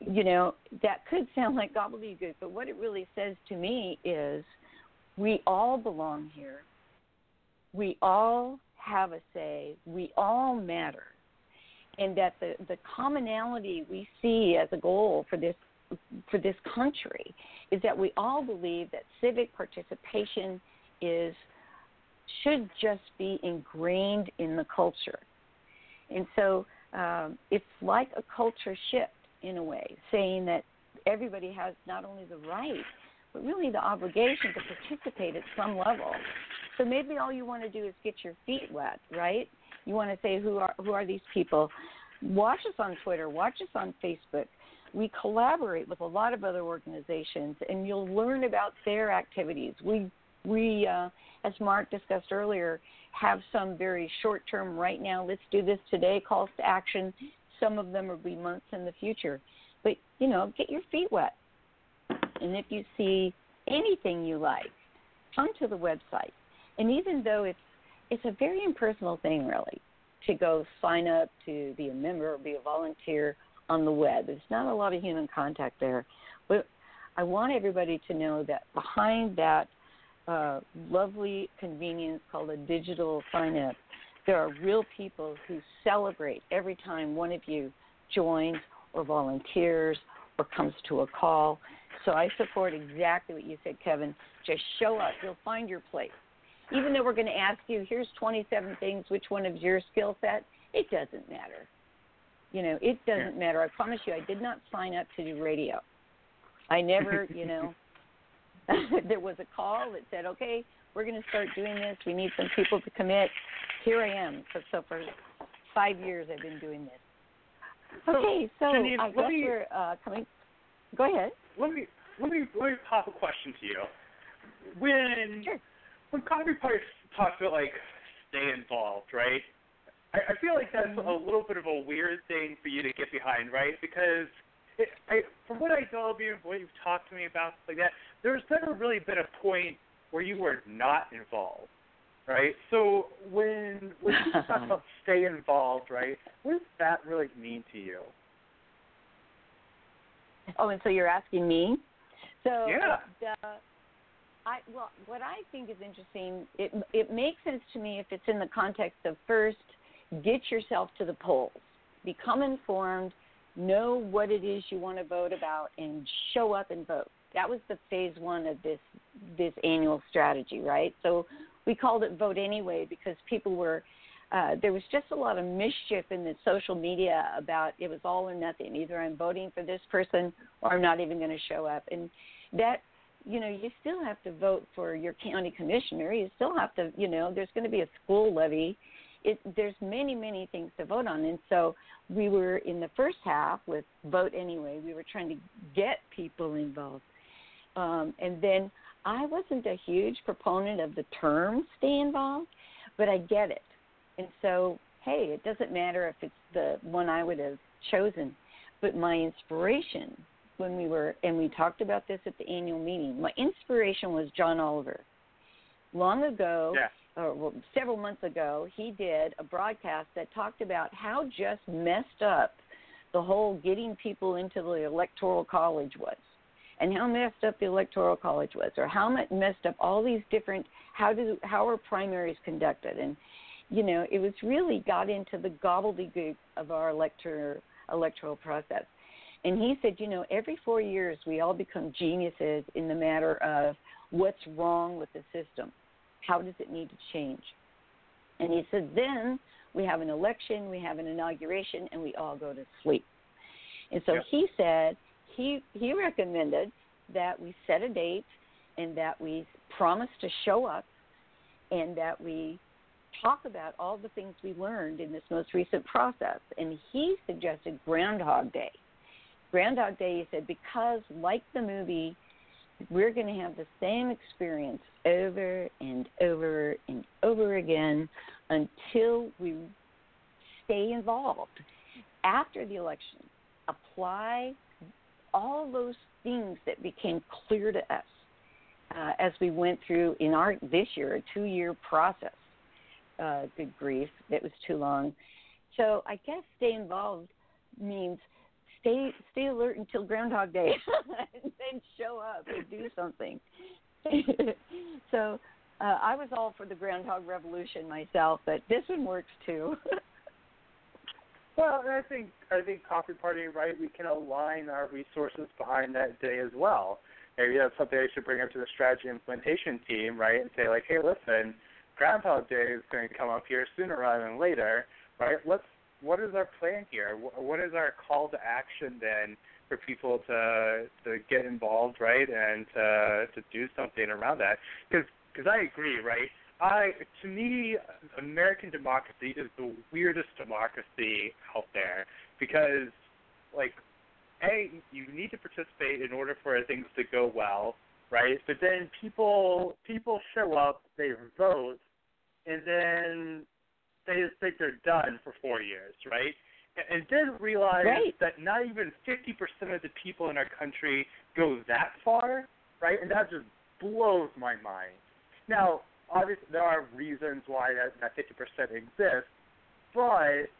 Speaker 2: You know, that could sound like gobbledygook, but what it really says to me is we all belong here. We all have a say. We all matter and that the, the commonality we see as a goal for this for this country is that we all believe that civic participation is should just be ingrained in the culture. And so um, it's like a culture shift in a way, saying that everybody has not only the right, but really the obligation to participate at some level. So maybe all you want to do is get your feet wet, right? You want to say who are who are these people, watch us on Twitter, watch us on Facebook. We collaborate with a lot of other organizations, and you'll learn about their activities. We we, uh, as Mark discussed earlier, have some very short term, right now, let's do this today calls to action. Some of them will be months in the future. But, you know, get your feet wet. And if you see anything you like, come to the website. And even though it's it's a very impersonal thing, really. to go sign up to be a member or be a volunteer on the web. There's not a lot of human contact there. But I want everybody to know that behind that uh, lovely convenience called a digital sign up, there are real people who celebrate every time one of you joins or volunteers or comes to a call. So I support exactly what you said, Kevin. Just show up. You'll find your place. Even though we're going to ask you, here's 27 things, which one is your skill set? It doesn't matter. You know, it doesn't matter. I promise you, I did not sign up to do radio. I never, you know, there was a call that said, okay, we're going to start doing this. We need some people to commit. Here I am. So, so for five years, I've been doing this. Okay, so
Speaker 6: Janine,
Speaker 2: I guess me, we're uh, coming. Go ahead.
Speaker 6: Let me let me let me pop a question to you. When
Speaker 2: sure.
Speaker 6: When Coffee Party talks about like stay involved, right? I, I feel like that's
Speaker 2: mm-hmm.
Speaker 6: a little bit of a weird thing for you to get behind, right? Because it, I, from what I know of you, what you've talked to me about, like that, there's never really been a point where you were not involved, right? So when when you talk about stay involved, right, what does that really mean to you?
Speaker 2: Oh, and so you're asking me? So
Speaker 6: yeah.
Speaker 2: The, I well, what I think is interesting, it it makes sense to me if it's in the context of first get yourself to the polls, become informed, know what it is you want to vote about, and show up and vote. That was the phase one of this this annual strategy, right? So we called it vote anyway because people were uh, there was just a lot of mischief in the social media about it was all or nothing. Either I'm voting for this person or I'm not even going to show up, and that you know you still have to vote for your county commissioner. You still have to you know there's going to be a school levy. It, there's many many things to vote on, and so we were in the first half with vote anyway. We were trying to get people involved um, and then I wasn't a huge proponent of the term stay involved, but I get it. And so, hey, it doesn't matter if it's the one I would have chosen, but my inspiration when we were, and we talked about this at the annual meeting, my inspiration was John Oliver. Long ago,
Speaker 6: yeah.
Speaker 2: or well, several months ago, he did a broadcast that talked about how just messed up the whole getting people into the electoral college was and how messed up the electoral college was, or how messed up all these different how do how are primaries conducted, and you know it was really got into the gobbledygook of our elector electoral process. And he said, you know, every four years we all become geniuses in the matter of what's wrong with the system. How does it need to change? And he said, then we have an election, we have an inauguration, and we all go to sleep. And so
Speaker 6: yep.
Speaker 2: he said, he he recommended that we set a date and that we promise to show up and that we talk about all the things we learned in this most recent process. And he suggested Groundhog Day. Groundhog Day, he said, because like the movie, we're going to have the same experience over and over and over again until we stay involved. After the election, apply all those things that became clear to us uh, as we went through in our this year a two year process. Uh, good grief, that was too long. So I guess stay involved means stay stay alert until Groundhog Day, and then show up and do something. so uh, I was all for the Groundhog Revolution myself, but this one works too.
Speaker 6: Well, and I think I think Coffee Party, right? We can align our resources behind that day as well. Maybe that's something I should bring up to the strategy implementation team, right? And say like, hey, listen, Groundhog Day is going to come up here sooner rather than later, right? Let's. What is our plan here? What is our call to action then for people to to get involved, right, and to to do something around that? Because because I agree, right? I to me, American democracy is the weirdest democracy out there because, like, a you need to participate in order for things to go well, right? But then people people show up, they vote, and then they just think they're done for four years, right? And then realize
Speaker 2: right.
Speaker 6: that not even 50% of the people in our country go that far, right? And that just blows my mind. Now, obviously there are reasons why that, that 50% exists, but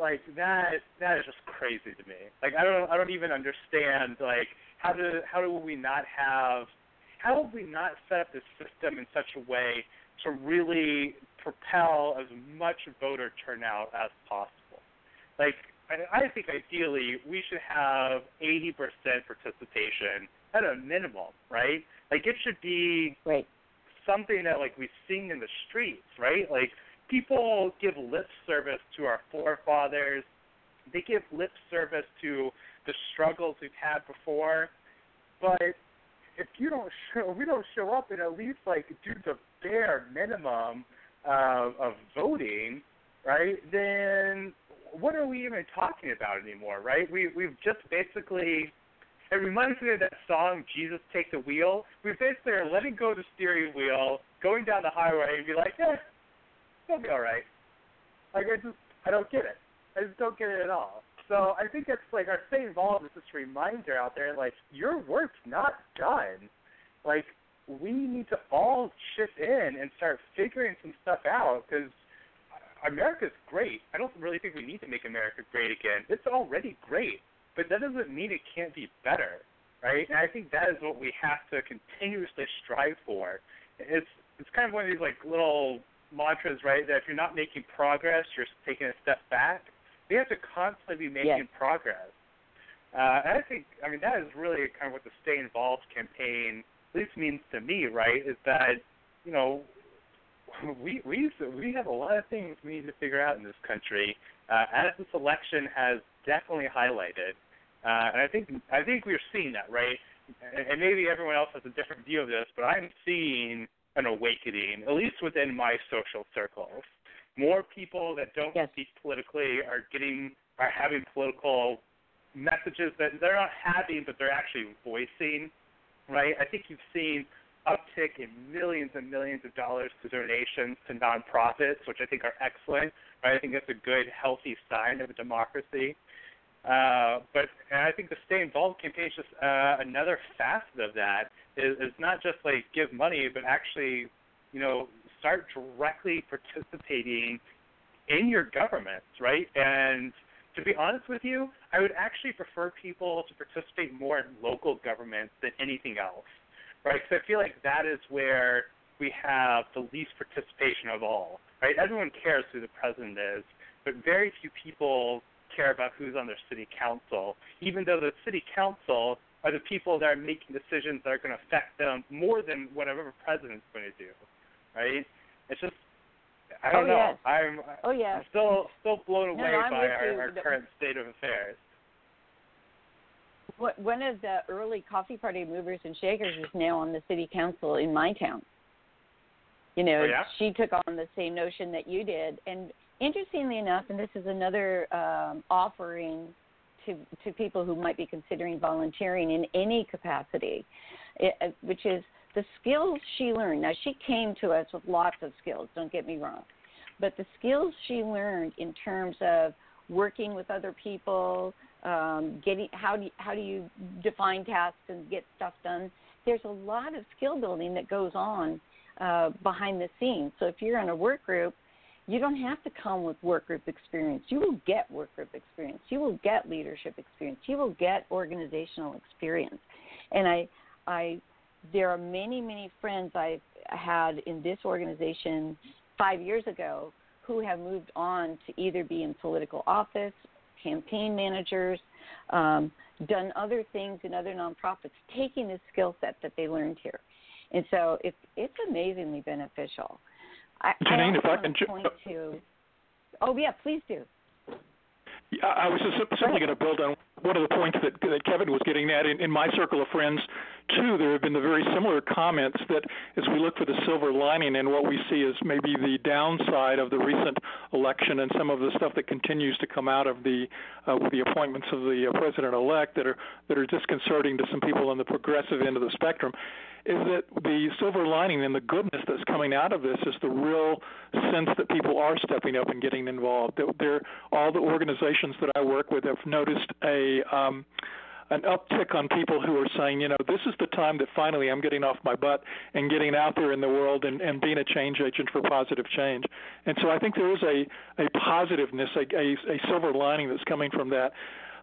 Speaker 6: like that that is just crazy to me. Like I don't I don't even understand like how do how do we not have how have we not set up this system in such a way to really propel as much voter turnout as possible? Like I, I think ideally we should have 80% participation at a minimum, right? Like it should be
Speaker 2: right.
Speaker 6: something that like we sing in the streets, right? Like people give lip service to our forefathers. They give lip service to the struggles we've had before. But if you don't show, we don't show up and at least like do the bare minimum uh, of voting, right? Then what are we even talking about anymore, right? We we've just basically it reminds me of that song Jesus Take the Wheel. We basically letting go of the steering wheel, going down the highway and be like, eh, it'll be all right. Like I just I don't get it. I just don't get it at all. So I think it's like our stay involved is this reminder out there, like your work's not done. Like we need to all chip in and start figuring some stuff out because America's great. I don't really think we need to make America great again. It's already great, but that doesn't mean it can't be better, right? And I think that is what we have to continuously strive for. It's it's kind of one of these like little mantras, right? That if you're not making progress, you're taking a step back. We have to constantly be making
Speaker 2: yes.
Speaker 6: progress. Uh, and I think, I mean, that is really kind of what the Stay Involved campaign at least means to me, right? Is that, you know, we we we have a lot of things we need to figure out in this country, uh, as this election has definitely highlighted. Uh, and I think I think we're seeing that, right? And, and maybe everyone else has a different view of this, but I'm seeing an awakening, at least within my social circles. More people that don't
Speaker 2: yes.
Speaker 6: speak politically are getting are having political messages that they're not having, but they're actually voicing. Right? I think you've seen uptick in millions and millions of dollars to donations to nonprofits, which I think are excellent. Right? I think that's a good, healthy sign of a democracy. Uh, but and I think the Stay Involved campaign is just uh, another facet of that. Is, is not just like give money, but actually, you know, start directly participating in your governments, right? And to be honest with you, I would actually prefer people to participate more in local governments than anything else, right? Because I feel like that is where we have the least participation of all, right? Everyone cares who the president is, but very few people care about who's on their city council, even though the city council are the people that are making decisions that are going to affect them more than whatever president's going to do, right? It's just I don't
Speaker 2: oh,
Speaker 6: know.
Speaker 2: Yes.
Speaker 6: I'm
Speaker 2: oh yeah.
Speaker 6: I'm still still blown away
Speaker 2: no,
Speaker 6: by our, our current state of affairs.
Speaker 2: What, one of the early coffee party movers and shakers is now on the city council in my town. You know,
Speaker 6: oh, yeah?
Speaker 2: she took on the same notion that you did, and interestingly enough, and this is another um, offering to to people who might be considering volunteering in any capacity, it, uh, which is the skills she learned. Now she came to us with lots of skills. Don't get me wrong, but the skills she learned in terms of working with other people, um, getting how do you, how do you define tasks and get stuff done. There's a lot of skill building that goes on uh, behind the scenes. So if you're in a work group you don't have to come with work group experience. You will get work group experience. You will get leadership experience. You will get organizational experience. And I, I, there are many, many friends I've had in this organization five years ago who have moved on to either be in political office, campaign managers, um, done other things in other nonprofits, taking the skill set that they learned here. And so it's it's amazingly beneficial. I,
Speaker 4: Janine,
Speaker 2: I
Speaker 4: if I can
Speaker 2: ju- point to. Oh yeah, please do.
Speaker 4: Yeah, I was just simply going to build on one of the points that, that Kevin was getting at. In, in my circle of friends, too, there have been the very similar comments that as we look for the silver lining and what we see as maybe the downside of the recent election and some of the stuff that continues to come out of the uh, the appointments of the uh, president-elect that are that are disconcerting to some people on the progressive end of the spectrum is that the silver lining and the goodness that's coming out of this is the real sense that people are stepping up and getting involved. That all the organizations that I work with have noticed a um, an uptick on people who are saying, you know, this is the time that finally I'm getting off my butt and getting out there in the world and, and being a change agent for positive change. And so I think there is a a positiveness, a, a, a silver lining that's coming from that.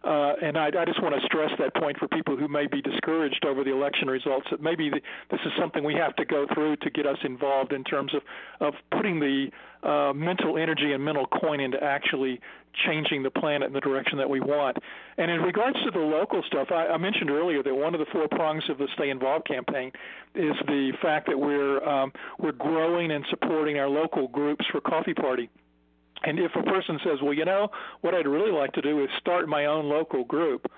Speaker 4: Uh, and I, I just want to stress that point for people who may be discouraged over the election results that maybe the, this is something we have to go through to get us involved in terms of, of putting the uh, mental energy and mental coin into actually changing the planet in the direction that we want. And in regards to the local stuff, I, I mentioned earlier that one of the four prongs of the Stay Involved campaign is the fact that we're um, we're growing and supporting our local groups for Coffee Party. And if a person says, well, you know, what I'd really like to do is start my own local group,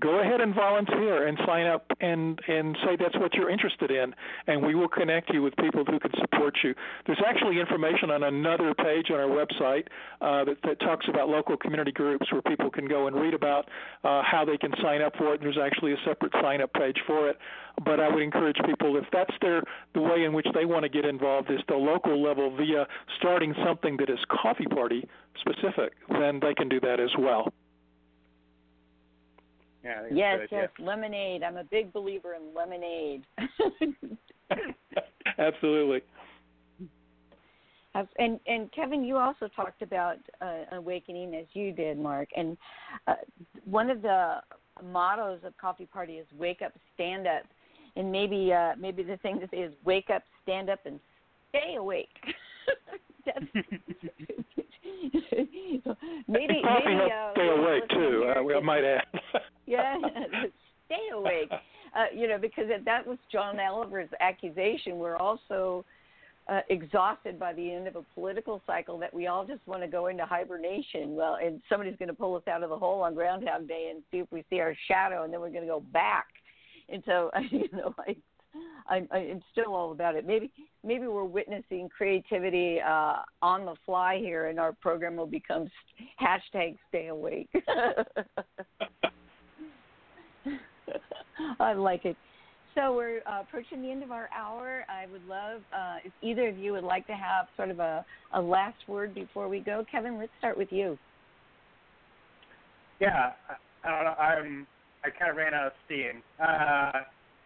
Speaker 4: go ahead and volunteer and sign up and and say that's what you're interested in and we will connect you with people who can support you. There's actually information on another page on our website uh, that, that talks about local community groups where people can go and read about uh, how they can sign up for it and there's actually a separate sign up page for it. But I would encourage people if that's their the way in which they want to get involved is the local level via starting something that is coffee party specific then they can do that as well
Speaker 6: yeah,
Speaker 2: yes, yes, lemonade. I'm a big believer in lemonade.
Speaker 4: Absolutely.
Speaker 2: And and Kevin, you also talked about uh, awakening as you did, Mark. And uh, one of the mottos of Coffee Party is "Wake up, stand up," and maybe uh, maybe the thing to say is "Wake up, stand up, and stay awake." maybe
Speaker 4: coffee
Speaker 2: maybe
Speaker 4: helps
Speaker 2: uh,
Speaker 4: stay awake too. Uh, I might add.
Speaker 2: yeah, stay awake. Uh, you know, because that was John Oliver's accusation. We're also uh, exhausted by the end of a political cycle that we all just want to go into hibernation. Well, and somebody's going to pull us out of the hole on Groundhog Day and see if we see our shadow, and then we're going to go back. And so, you know, I I'm, I'm still all about it. Maybe maybe we're witnessing creativity uh, on the fly here, and our program will become hashtag Stay Awake. I like it. So we're uh, approaching the end of our hour. I would love uh, if either of you would like to have sort of a, a last word before we go. Kevin, let's start with you.
Speaker 6: Yeah, I, I don't know. I'm I kind of ran out of steam. Uh,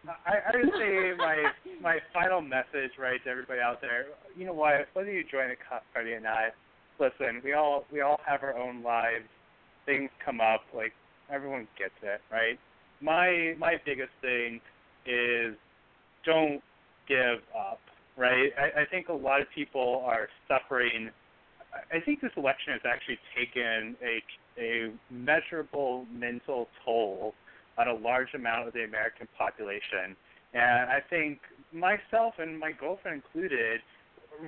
Speaker 6: I, I would say my my final message, right, to everybody out there. You know what? Whether you join a the party or not, listen. We all we all have our own lives. Things come up. Like everyone gets it, right? My my biggest thing is don't give up, right? I, I think a lot of people are suffering. I think this election has actually taken a a measurable mental toll on a large amount of the American population. And I think myself and my girlfriend included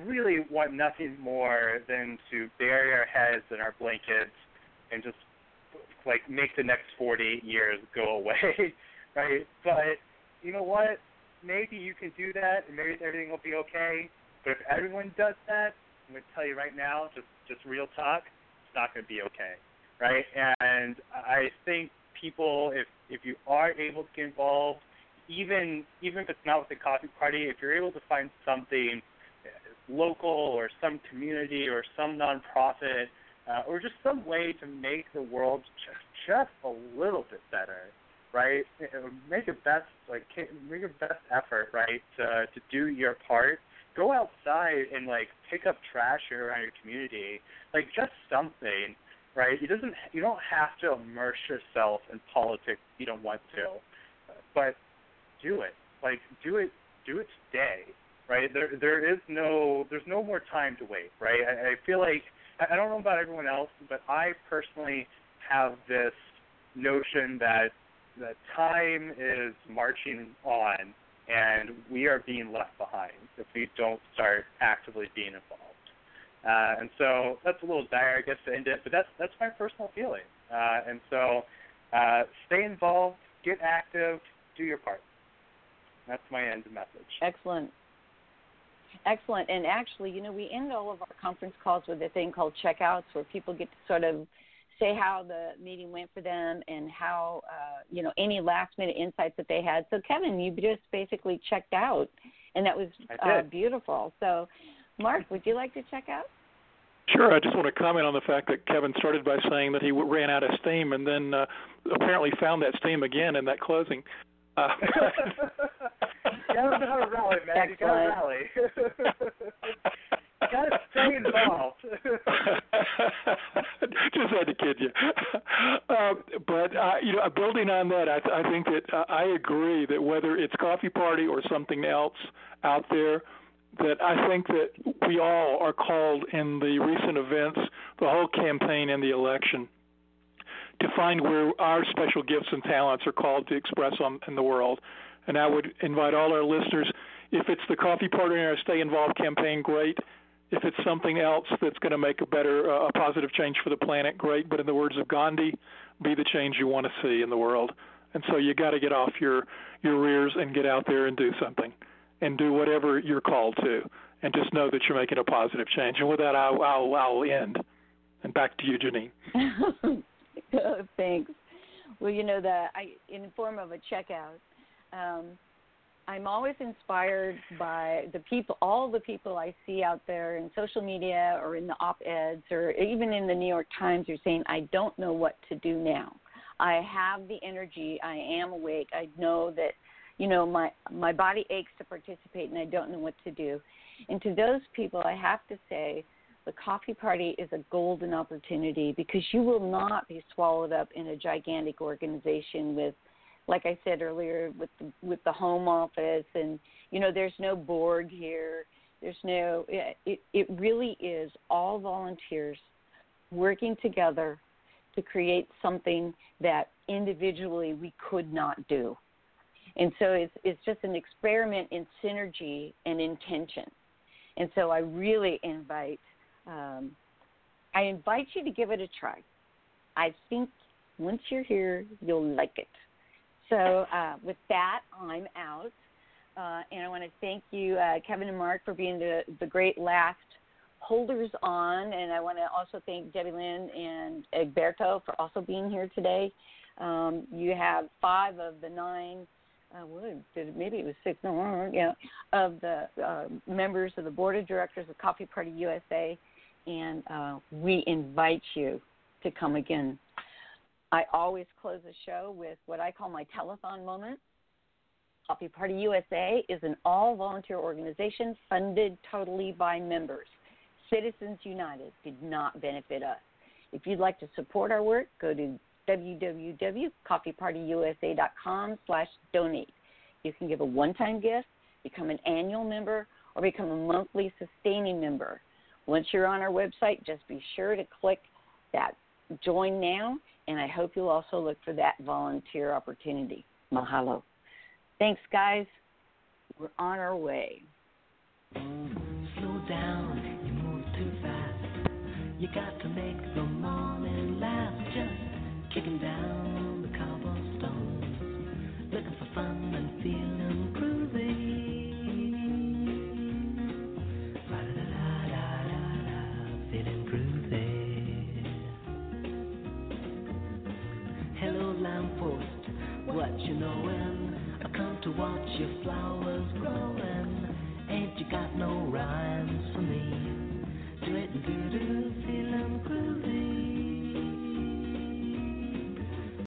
Speaker 6: really want nothing more than to bury our heads in our blankets and just like make the next 48 years go away, right? But you know what? Maybe you can do that, and maybe everything will be okay. But if everyone does that, I'm going to tell you right now, just just real talk, it's not going to be okay, right? And I think people, if if you are able to get involved, even even if it's not with the coffee party, if you're able to find something uh, local or some community or some nonprofit uh, or just some way to make the world just just a little bit better, right? Uh, uh, make your best like make your best effort, right, to to do your part. Go outside and like pick up trash around your community, like just something right? It doesn't. You don't have to immerse yourself in politics. If you don't want to, but do it. Like do it. Do it today, right? There, there is no. There's no more time to wait, right? I, I feel like I don't know about everyone else, but I personally have this notion that that time is marching on and we are being left behind if we don't start actively being involved. Uh, and so that's a little dire, I guess, to end it, but that's that's my personal feeling. Uh, and so uh, stay involved, get active, do your part. That's my end message.
Speaker 2: Excellent. Excellent. And actually, you know, we end all of our conference calls with a thing called checkouts where people get to sort of say how the meeting went for them and how, uh, you know, any last minute insights that they had. So, Kevin, you just basically checked out, and that was uh, beautiful. So, Mark, would you like to check out?
Speaker 4: Sure. I just want to comment on the fact that Kevin started by saying that he ran out of steam and then uh, apparently found that steam again in that closing. Uh,
Speaker 6: you gotta rally, man. You gotta rally. you gotta stay involved.
Speaker 4: Just had to kid you. Uh, but uh, you know, building on that, I, th- I think that uh, I agree that whether it's Coffee Party or something else out there, that I think that we all are called in the recent events, the whole campaign and the election, to find where our special gifts and talents are called to express on in the world. And I would invite all our listeners, if it's the Coffee Party and our Stay Involved campaign, great. If it's something else that's going to make a better, uh, a positive change for the planet, great. But in the words of Gandhi, be the change you want to see in the world. And so you got to get off your your rears and get out there and do something and do whatever you're called to, and just know that you're making a positive change. And with that, I'll, I'll, I'll end. And back to you, Janine.
Speaker 2: Thanks. Well, you know that I, in the form of a checkout, um, I'm always inspired by the people, all the people I see out there in social media or in the op-eds or even in the New York Times. Are saying, "I don't know what to do now. I have the energy. I am awake. I know that you know my my body aches to participate and I don't know what to do. And to those people, I have to say, the coffee party is a golden opportunity because you will not be swallowed up in a gigantic organization with, like I said earlier, with the, with the home office and you know there's no board here. There's no. It it really is all volunteers working together to create something that individually we could not do. And so it's it's just an experiment in synergy and intention. And so I really invite um, I invite you to give it a try. I think once you're here, you'll like it. So uh, with that, I'm out. Uh, and I want to thank you, uh, Kevin and Mark, for being the, the great last holders on. And I want to also thank Debilyn and Egberto for also being here today. Um, you have five of the nine I would. Maybe it was six. No, yeah, of the uh, members of the board of directors of Coffee Party USA, and uh, we invite you to come again. I always close the show with what I call my telethon moment. Coffee Party USA is an all volunteer organization funded totally by members. Citizens United did not benefit us. If you'd like to support our work, go to www.coffeepartyusa.com slash donate. You can give a one-time gift, become an annual member, or become a monthly sustaining member. Once you're on our website, just be sure to click that join now, and I hope you'll also look for that volunteer opportunity. Mahalo. Thanks, guys. We're on our way.
Speaker 7: Slow down, you move too fast. You got to make the just kicking down the cobblestones, looking for fun and feeling groovy. Feeling groovy. Hello, lamppost, what you knowin'? I come to watch your flowers growing. Ain't you got no rhymes for me? Do it, do do, feeling groovy.